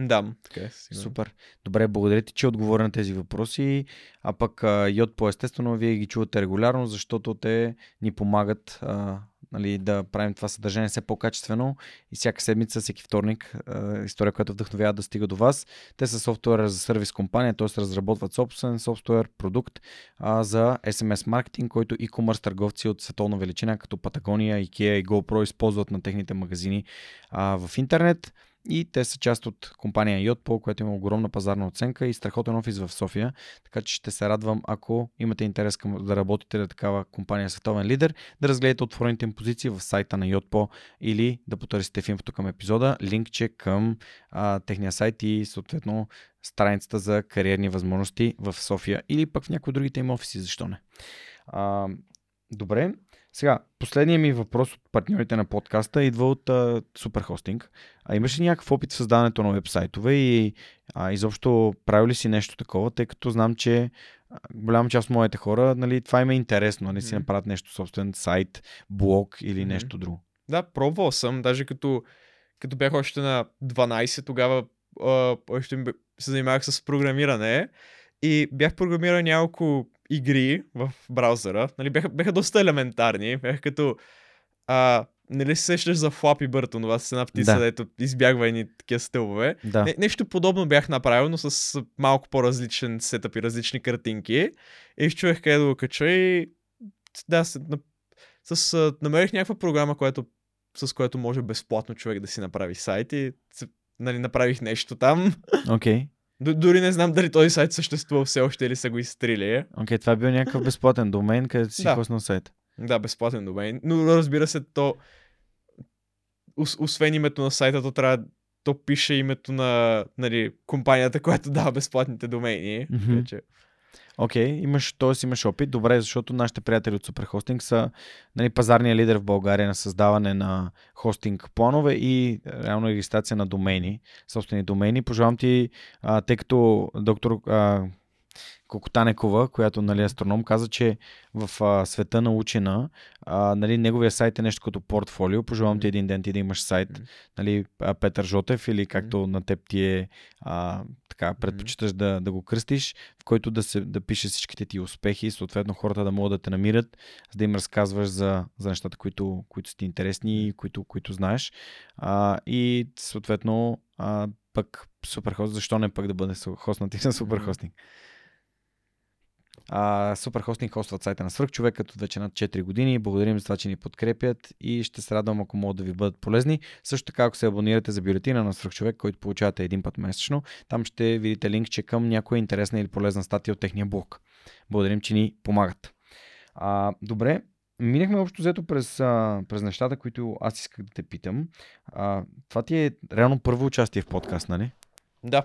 Да, така е. Супер. Добре, благодаря ти, че отговори на тези въпроси. А пък Йод по естествено, вие ги чувате регулярно, защото те ни помагат а, нали, да правим това съдържание все по-качествено и всяка седмица, всеки вторник, история, която вдъхновява да стига до вас. Те са софтуер за сервис компания, т.е. разработват собствен софтуер, продукт а, за SMS маркетинг, който e-commerce търговци от световна величина, като Patagonia, IKEA и GoPro използват на техните магазини а, в интернет. И те са част от компания Yotpo, която има огромна пазарна оценка и страхотен офис в София. Така че ще се радвам, ако имате интерес към да работите на такава компания световен лидер, да разгледате отворените им позиции в сайта на Yotpo или да потърсите в инфото към епизода линкче към а, техния сайт и съответно страницата за кариерни възможности в София или пък в някои другите им офиси, защо не. А, добре, сега, последният ми въпрос от партньорите на подкаста идва от а, Superhosting. А имаш ли някакъв опит в създаването на вебсайтове и а, изобщо правил ли си нещо такова, тъй като знам, че голяма част от моите хора, нали, това им е интересно, нали, си Мгм. направят нещо собствен сайт, блог или Мгм. нещо друго. Да, пробвал съм, даже като, като бях още на 12, тогава а, още се занимавах с програмиране и бях програмирал няколко игри в браузъра. Нали, бяха, бяха доста елементарни. Бяха като... А, нали се сещаш за Flappy Bird, това с една птица, Да. дето избягва едни такива стълбове. Да. Не, нещо подобно бях направил, но с малко по-различен сетъп и различни картинки. И чуех къде да го кача и да, с, на, с, намерих някаква програма, която, с която може безплатно човек да си направи сайт и нали, направих нещо там. Окей. Д- дори не знам дали този сайт съществува все още или са го изтрили. Окей, това е бил някакъв безплатен домен, където си Да. хоснал сайт. Да, безплатен домен. Но разбира се, то ос- освен името на сайта, то трябва то пише името на нали, компанията, която дава безплатните домени. Мгм. Така Окей, имаш, т.е. имаш опит. Добре, защото нашите приятели от Superhosting са нали, пазарния лидер в България на създаване на хостинг планове и реално регистрация на домени, собствени домени. Пожелавам ти, а, тъй като доктор а, Кокотанекова, която нали, е астроном, каза, че в а, света на учена, а, нали, неговия сайт е нещо като портфолио. Пожелавам ти един ден ти да имаш сайт, нали, Петър Жотев или както на теб ти е а, така, предпочиташ да, да го кръстиш, в който да, се, да пише всичките ти успехи и съответно хората да могат да те намират, за да им разказваш за, за нещата, които, които са ти интересни и които, които знаеш. А, и съответно а, пък суперхост, защо не пък да бъде хост на ти на суперхостинг? А, Супер хостинг хостват сайта на Свърхчовек като вече над 4 години. Благодарим за това, че ни подкрепят и ще се радвам, ако могат да ви бъдат полезни. Също така, ако се абонирате за бюлетина на Свърхчовек, който получавате един път месечно, там ще видите линкче към някоя интересна или полезна статия от техния блог. Благодарим, че ни помагат. А, добре, минахме общо взето през, а, през нещата, които аз исках да те питам. А, това ти е реално първо участие в подкаст, нали? Да.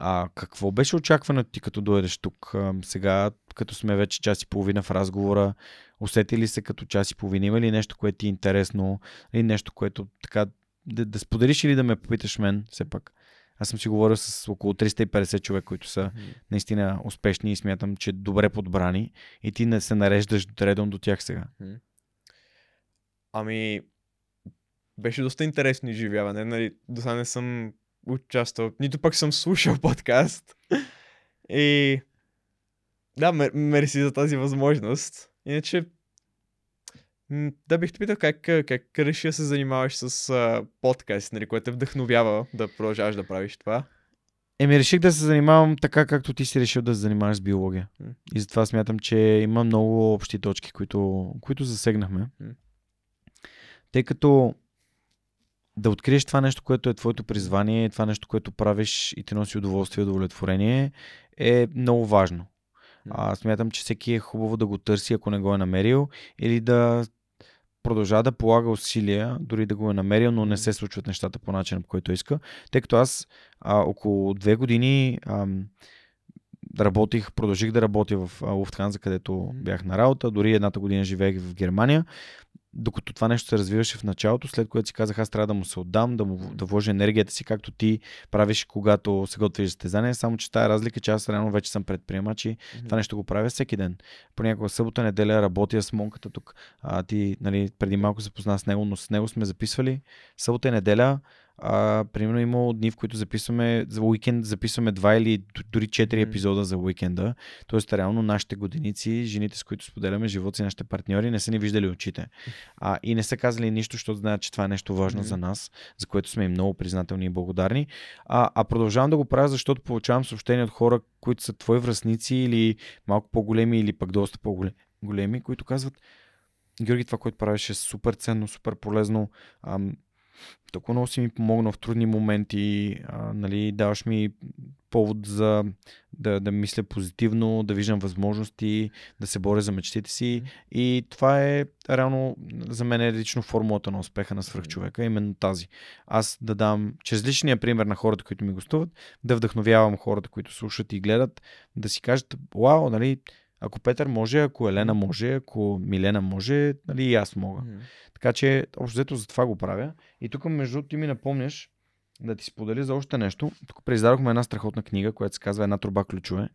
А какво беше очакването ти като дойдеш тук? А, сега, като сме вече час и половина в разговора, усети ли се като час и половина? Има ли нещо, което ти е интересно? Или нещо, което така да, да споделиш или да ме попиташ мен, все пак? Аз съм си говорил с около 350 човека, които са наистина успешни и смятам, че добре подбрани и ти не се нареждаш редом до тях сега. Ами, беше доста интересно изживяване. Нали, до сега не съм участвал, нито пък съм слушал подкаст. И да, мерси за тази възможност. Иначе, да бих те питал как, как реши да се занимаваш с а, подкаст, нали, което те вдъхновява да продължаваш да правиш това. Еми, реших да се занимавам така, както ти си решил да се занимаваш с биология. Mm. И затова смятам, че има много общи точки, които, които засегнахме. Mm. Тъй като да откриеш това нещо, което е твоето призвание, това нещо, което правиш и ти носи удоволствие и удовлетворение, е много важно. А, смятам, че всеки е хубаво да го търси, ако не го е намерил, или да продължава да полага усилия, дори да го е намерил, но не се случват нещата по начина, по който иска. Тъй като аз а, около две години ам, работих, продължих да работя в Луфтханза, където бях на работа. Дори едната година живеех в Германия докато това нещо се развиваше в началото, след което си казах, аз трябва да му се отдам, да, му, да вложа енергията си, както ти правиш, когато се готвиш за състезание. Само, че тази разлика, че аз реално вече съм предприемач и mm-hmm. това нещо го правя всеки ден. Понякога събота, неделя работя с монката тук. А, ти, нали, преди малко се позна с него, но с него сме записвали събота и неделя а, примерно има дни, в които записваме за уикенд, записваме два или дори четири епизода за уикенда. Тоест, реално нашите годиници, жените, с които споделяме живот си, нашите партньори, не са ни виждали очите. А, и не са казали нищо, защото знаят, че това е нещо важно за нас, за което сме им много признателни и благодарни. А, а продължавам да го правя, защото получавам съобщения от хора, които са твои връзници или малко по-големи, или пък доста по-големи, които казват, Георги, това, което правиш е супер ценно, супер полезно. Ам, толкова много си ми помогна в трудни моменти, а, нали, даваш ми повод за да, да мисля позитивно, да виждам възможности, да се боря за мечтите си. И това е реално за мен е лично формулата на успеха на свръхчовека, именно тази. Аз да дам чрез личния пример на хората, които ми гостуват, да вдъхновявам хората, които слушат и гледат, да си кажат, вау, нали, ако Петър може, ако Елена може, ако Милена може, нали и аз мога. Mm. Така че, общо взето за това го правя. И тук, между ти ми напомняш да ти споделя за още нещо. Тук преиздадохме една страхотна книга, която се казва Една труба ключове.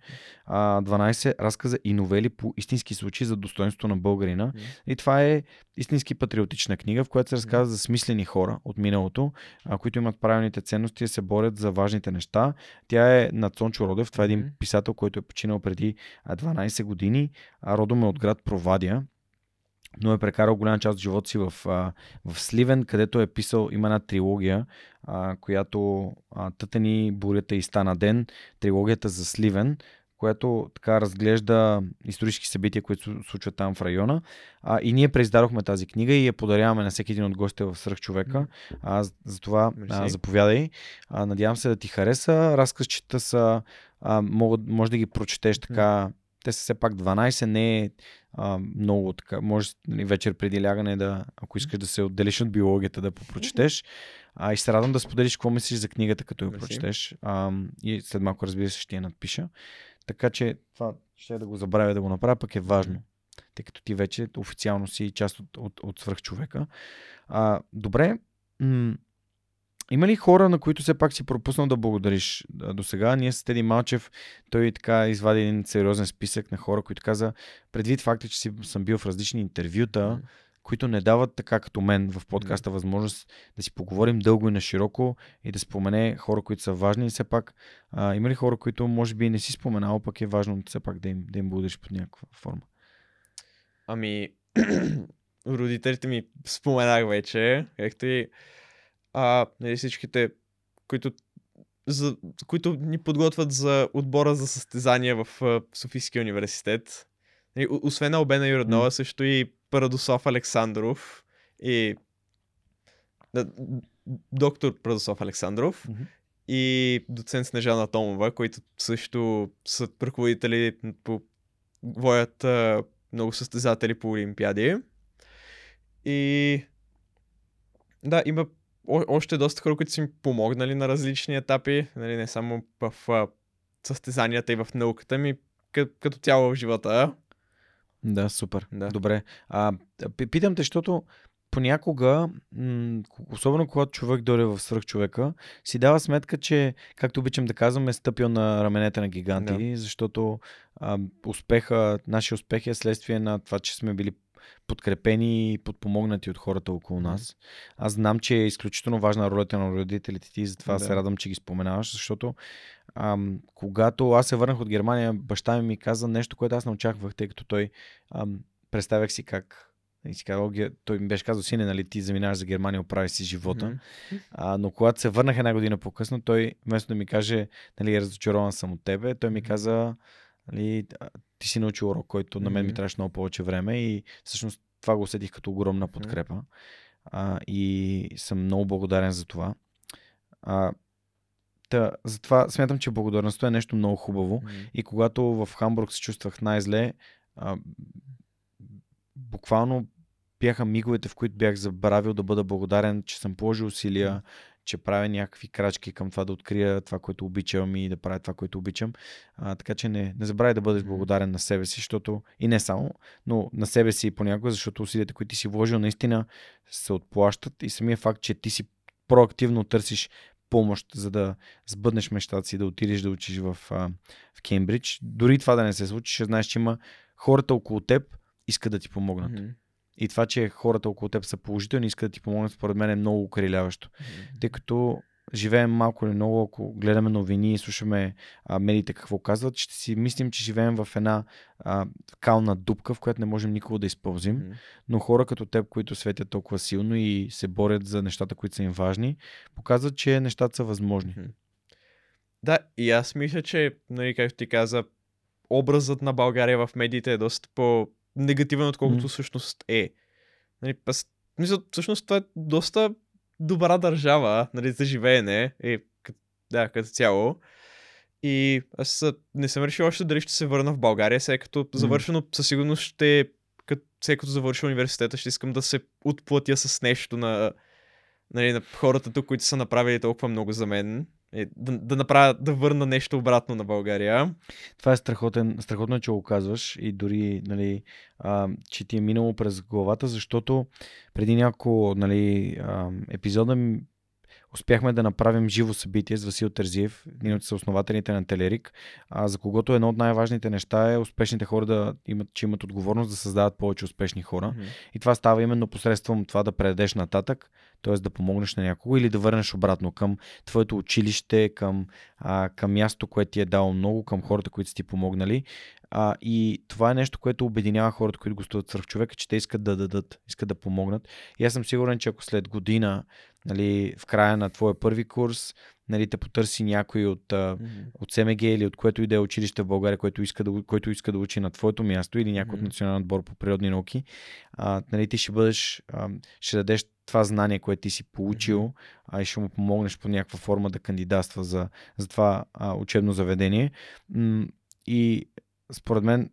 12 разказа и новели по истински случаи за достоинството на българина. Mm. И това е истински патриотична книга, в която се разказва за смислени хора от миналото, които имат правилните ценности и се борят за важните неща. Тя е на Цончо Родев. Това е един писател, който е починал преди 12 години. Родом е от град Провадия но е прекарал голяма част от живота си в, в Сливен, където е писал, има една трилогия, а, която а, Тътени, бурята и стана ден, трилогията за Сливен, която така разглежда исторически събития, които се случват там в района. А, и ние преиздадохме тази книга и я подаряваме на всеки един от гостите в Сръх човека. А, за това а, заповядай. А, надявам се да ти хареса. Разказчета са, а, мога, може да ги прочетеш така. Те са все пак 12, не е а, много така. Може нали, вечер преди лягане да, ако искаш да се отделиш от биологията, да попрочетеш. А, и се радвам да споделиш какво мислиш за книгата, като я прочетеш. А, и след малко, разбира се, ще я надпиша. Така че това ще да го забравя да го направя, пък е важно. Тъй като ти вече официално си част от, от, от свръхчовека. А, добре. М- има ли хора, на които все пак си пропуснал да благодариш до сега? Ние с Теди Малчев, той така извади един сериозен списък на хора, които каза, предвид факта, че си, съм бил в различни интервюта, mm. които не дават така като мен в подкаста mm. възможност да си поговорим дълго и на широко и да спомене хора, които са важни. И все пак, а, има ли хора, които може би не си споменал, пък е важно все пак да им, да им благодариш под някаква форма? Ами, родителите ми споменах вече, както и а, нали, всичките, които за, които ни подготвят за отбора за състезания в Софийския университет. И, освен Албена Юроднова, mm. също и Парадосов Александров и доктор Прадосов Александров mm-hmm. и доцент Снежана Томова, които също са ръководители по воят много състезатели по Олимпиади. И да, има о- още доста хора, които са ми помогнали на различни етапи, нали, не само в а, състезанията и в науката ми, като, като цяло в живота. Да, супер. Да. Добре. А, питам те, защото понякога, особено когато човек дойде в свръхчовека, си дава сметка, че, както обичам да казвам, е стъпил на раменете на гиганти, да. защото а, успеха, нашия успех е следствие на това, че сме били подкрепени и подпомогнати от хората около нас. Аз знам, че е изключително важна ролята на родителите ти, затова да. се радвам, че ги споменаваш, защото ам, когато аз се върнах от Германия, баща ми ми каза нещо, което аз не очаквах, тъй като той ам, представях си как и си казал, той ми беше казал, сине, нали, ти заминаваш за Германия, оправи си живота. Mm-hmm. А, но когато се върнах една година по-късно, той вместо да ми каже, нали, разочарован съм от тебе, той ми каза, нали, ти си научил урок, който на мен ми трябваше много повече време и всъщност това го усетих като огромна подкрепа. А, и съм много благодарен за това. А, Та, затова смятам, че благодарността е нещо много хубаво. Mm-hmm. И когато в Хамбург се чувствах най-зле, а, буквално бяха миговете, в които бях забравил да бъда благодарен, че съм положил усилия, че правя някакви крачки към това да открия това, което обичам и да правя това, което обичам. А, така че не, не забравяй да бъдеш благодарен на себе си, защото и не само, но на себе си понякога, защото усилията, които ти си вложил, наистина се отплащат и самия факт, че ти си проактивно търсиш помощ, за да сбъднеш мечтата си, да отидеш да учиш в, в Кембридж. Дори това да не се случи, ще знаеш, че има хората около теб искат да ти помогнат. Mm-hmm. И това, че хората около теб са положителни, искат да ти помогнат, според мен е много укриляващо. Mm-hmm. Тъй като живеем малко или много, ако гледаме новини и слушаме а, медиите какво казват, ще си мислим, че живеем в една а, кална дупка, в която не можем никога да изпълзим. Mm-hmm. Но хора като теб, които светят толкова силно и се борят за нещата, които са им важни, показват, че нещата са възможни. Mm-hmm. Да, и аз мисля, че, нали, както ти каза, образът на България в медиите е доста по негативен, отколкото mm. всъщност е. Нали, аз, мисля, всъщност това е доста добра държава нали, за живеене. И, да, като цяло. И аз не съм решил още дали ще се върна в България, сега като завършено със сигурност ще, като, сега като завърша университета, ще искам да се отплатя с нещо на, нали, на хората тук, които са направили толкова много за мен е, да, да направя, да върна нещо обратно на България. Това е страхотен, страхотно, че го казваш и дори, нали, а, че ти е минало през главата, защото преди няколко нали, а, епизода успяхме да направим живо събитие с Васил Тързиев, един от съоснователите на Телерик, а, за когото едно от най-важните неща е успешните хора да имат, че имат отговорност да създават повече успешни хора. Mm-hmm. И това става именно посредством това да предадеш нататък, т.е. да помогнеш на някого или да върнеш обратно към твоето училище, към, а, към място, което ти е дало много, към хората, които са ти помогнали. А, и това е нещо, което обединява хората, които гостуват в човека, че те искат да дадат, искат да помогнат. И аз съм сигурен, че ако след година, нали, в края на твоя първи курс, нали, те потърси някой от, mm-hmm. от СМГ или от което и да е училище в България, който иска да, който иска да учи на твоето място или някой mm-hmm. от национален отбор по природни науки, а, нали, ти ще бъдеш, а, ще дадеш това знание, което ти си получил, mm-hmm. а и ще му помогнеш по някаква форма да кандидатства за, за това а, учебно заведение. И според мен,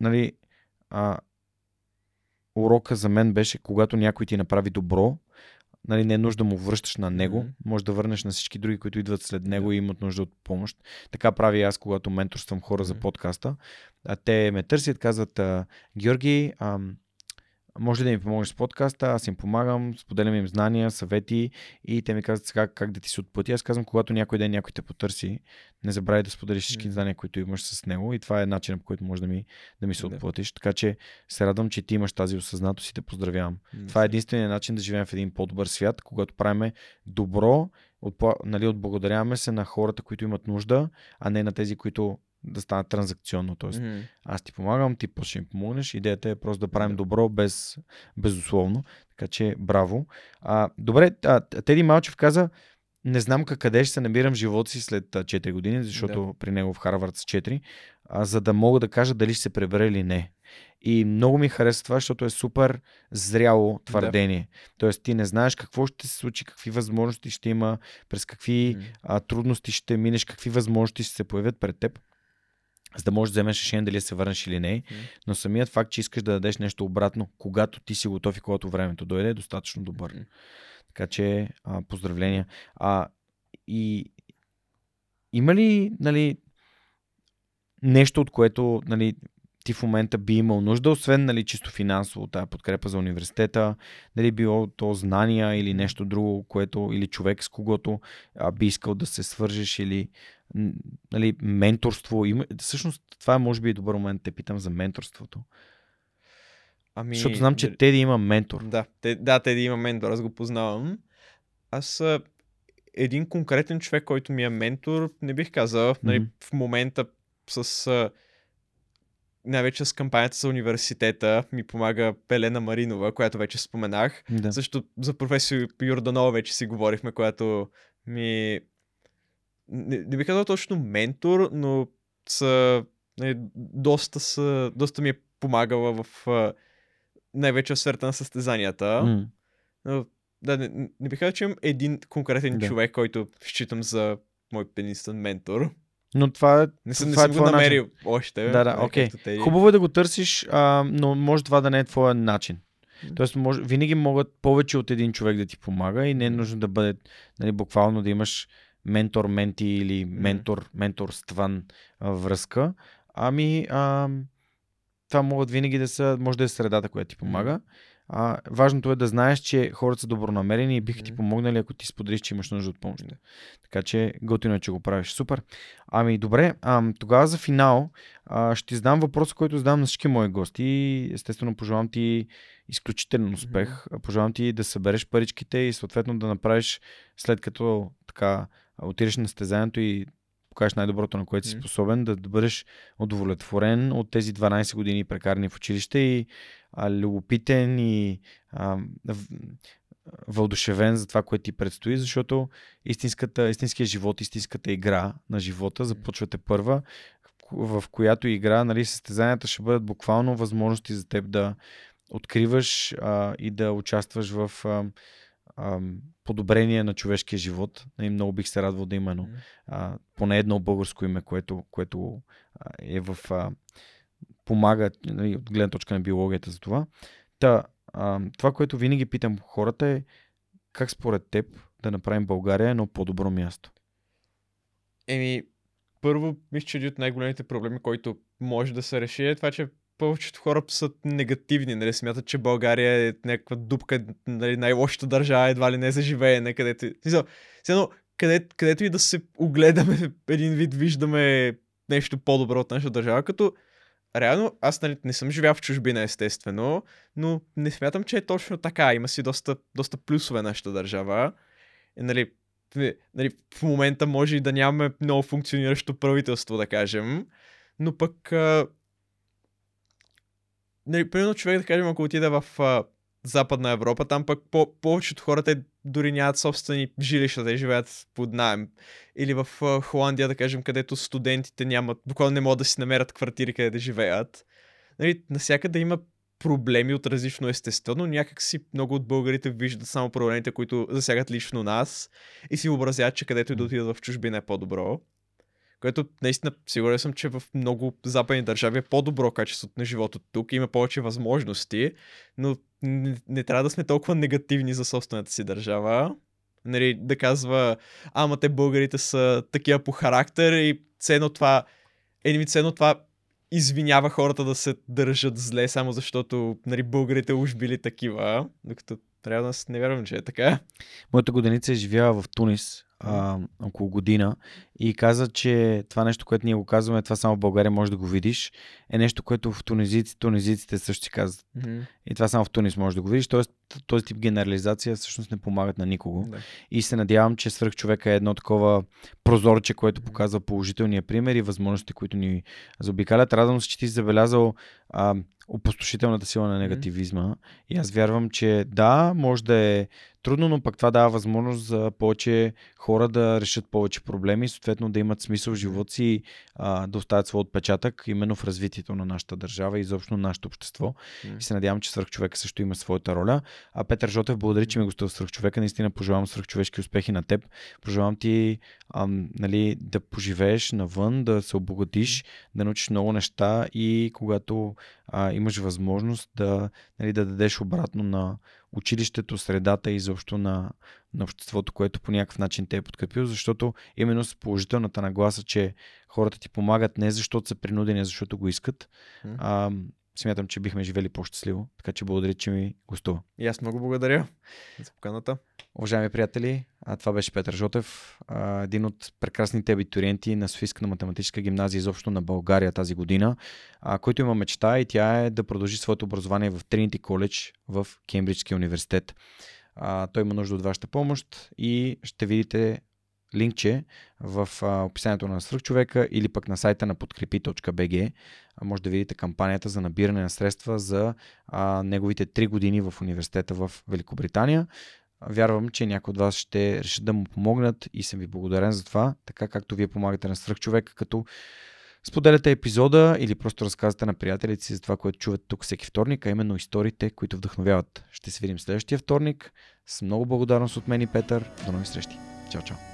нали, а, урока за мен беше, когато някой ти направи добро, нали, не е нужда да му връщаш на него, mm-hmm. може да върнеш на всички други, които идват след него yeah. и имат нужда от помощ. Така прави аз, когато менторствам хора mm-hmm. за подкаста. А те ме търсят, казват, Георги, ам, може ли да ми помогнеш с подкаста, аз им помагам, споделям им знания, съвети и те ми казват сега как да ти се отплати. Аз казвам, когато някой ден някой те потърси, не забравяй да споделиш всички знания, които имаш с него и това е начинът по който може да ми, да ми се отплатиш. Така че се радвам, че ти имаш тази осъзнатост и те поздравявам. Това е единственият начин да живеем в един по-добър свят, когато правиме добро, отпла... нали, отблагодаряваме се на хората, които имат нужда, а не на тези, които да стане транзакционно. Тоест, mm-hmm. аз ти помагам, ти после ще ми помогнеш. Идеята е просто да правим добро без, безусловно. Така че, браво. А, добре, а, Теди Малчев каза, не знам как къде ще се намирам в живота си след а, 4 години, защото Да. при него в Харвард са 4, а, за да мога да кажа дали ще се пребере или не. И много ми харесва това, защото е супер зряло твърдение. Тоест ти не знаеш какво ще се случи, какви възможности ще има, през какви М. а, трудности ще минеш, какви възможности ще се появят пред теб, за да можеш да вземеш решение дали да се върнеш или не. Но самият факт, че искаш да дадеш нещо обратно, когато ти си готов и когато времето дойде, е достатъчно добър. Така че а, поздравления. А, и има ли нали, нещо, от което нали, ти в момента би имал нужда, освен нали, чисто финансово, тази подкрепа за университета, дали било то знания или нещо друго, което, или човек с когото а, би искал да се свържеш, или нали, менторство. Има, всъщност това е може би и добър момент да те питам за менторството. Ами, Защото знам, че дали- Теди има ментор. Да, те, да, те да има ментор, аз го познавам. Аз един конкретен човек, който ми е ментор, не бих казал, нали, Мгм. в момента с най-вече с кампанията за университета ми помага Пелена Маринова, която вече споменах. Да. Също за професор Йорданова вече си говорихме, която ми... Не, не бих казал точно ментор, но са, нали, доста, са, доста ми е помагала в най-вече в сферата на състезанията. М. Но, да, не, не бих казал, че имам един конкретен Да. човек, който считам за мой пенистън ментор. Но това е. Не съм, не това е съм го твоя начин. намерил още. Да, да, нали, окей. те. Хубаво е да го търсиш, а, но може това да не е твоя начин. Тоест, може, винаги могат повече от един човек да ти помага и не е нужно да бъде нали, буквално да имаш ментор, менти или ментор, менторстван а, връзка. Ами, а, това могат винаги да са, може да е средата, която ти помага. А, важното е да знаеш, че хората са добронамерени и биха ти помогнали, ако ти споделиш, че имаш нужда от помощ. Така че готино е, че го правиш. Супер. Ами добре, ам, тогава за финал а, ще ти задам въпрос, който задам на всички мои гости. Естествено, пожелавам ти изключителен успех. Пожелавам ти да събереш паричките и съответно да направиш след като така отидеш на стезанието и покажеш най-доброто, на което си способен, да, да бъдеш удовлетворен от тези 12 години прекарани в училище и а, любопитен и а, в- въодушевен за това, което ти предстои, защото истинската, истинския живот, истинската игра на живота започвате първа, в която игра нали, състезанията ще бъдат буквално възможности за теб да откриваш а, и да участваш в а, подобрение на човешкия живот. И много бих се радвал да има едно, а, поне едно българско име, което, което а, е в а, помага нали, от гледна точка на биологията за това. Та, а, това, което винаги питам хората е как според теб да направим България едно по-добро място? Еми, първо, мисля, че един от най-големите проблеми, който може да се реши е това, че повечето хора са негативни, нали, смятат, че България е някаква дупка, нали, най-лошата държава, едва ли не за живеене, където... Смисъл, едно, къде, където и да се огледаме, един вид виждаме нещо по-добро от нашата държава, като реално аз нали, не съм живял в чужбина, естествено, но не смятам, че е точно така. Има си доста, доста плюсове нашата държава. И, нали, в- нали, в момента може и да нямаме много функциониращо правителство, да кажем, но пък нали, примерно човек, да кажем, ако отиде в а, Западна Европа, там пък по- повечето хора те дори нямат собствени жилища, те живеят под найем. Или в а, Холандия, да кажем, където студентите нямат, буквално не могат да си намерят квартири, къде да живеят. Нали, насякъде има проблеми от различно естество, но някак си много от българите виждат само проблемите, които засягат лично нас и си въобразяват, че където и да отидат в чужбина е по-добро. Което наистина сигурен съм, че в много западни държави е по-добро качеството на живота тук, има повече възможности, но не, не трябва да сме толкова негативни за собствената си държава. Нали, да казва, ама те българите са такива по характер и ценно това, е, ми ценно това извинява хората да се държат зле, само защото нали, българите уж били такива, докато трябва да не вярвам, че е така. Моята годеница е живяла в Тунис а, около година и каза, че това нещо, което ние го казваме, това само в България може да го видиш, е нещо, което в тунизиците, тунизиците също си казват. И това само в Тунис може да го видиш. Тоест, този тип генерализация всъщност не помагат на никого. Да. И се надявам, че свърх човека е едно такова прозорче, което показва положителния пример и възможностите, които ни заобикалят. Радвам се, че ти си забелязал а, опустошителната сила на негативизма. И аз вярвам, че да, може да е трудно, но пък това дава възможност за повече хора да решат повече проблеми, съответно да имат смисъл в живота си и да оставят своят отпечатък именно в развитието на нашата държава и изобщо на нашето общество. М. И се надявам, че свръхчовека също има своята роля. А Петър Жотев, благодаря, че ми гостува в свръхчовека. Наистина пожелавам свръхчовешки успехи на теб. Пожелавам ти ам, нали, да поживееш навън, да се обогатиш, да научиш много неща и когато а, имаш възможност да, нали, да дадеш обратно на училището, средата и изобщо на, на обществото, което по някакъв начин те е подкрепил, защото именно с положителната нагласа, че хората ти помагат не защото са принудени, а защото го искат, М. а, смятам, че бихме живели по-щастливо. Така че благодаря, че ми гостува. И аз много благодаря за поканата. Уважаеми приятели, а, това беше Петър Жотев, един от прекрасните абитуриенти на Софийската математическа гимназия, изобщо на България тази година, който има мечта и тя е да продължи своето образование в Тринити коледж в Кембриджския университет. Той има нужда от вашата помощ и ще видите линкче в описанието на свръхчовека или пък на сайта на подкрепи.bg. Може да видите кампанията за набиране на средства за а, неговите 3 години в университета в Великобритания. Вярвам, че някои от вас ще решат да му помогнат и съм ви благодарен за това, така както вие помагате на свръхчовека, като споделяте епизода или просто разказвате на приятелите си за това, което чувате тук всеки вторник, а именно историите, които вдъхновяват. Ще се видим следващия вторник с много благодарност от мен и Петър. До нови срещи. Чао, чао.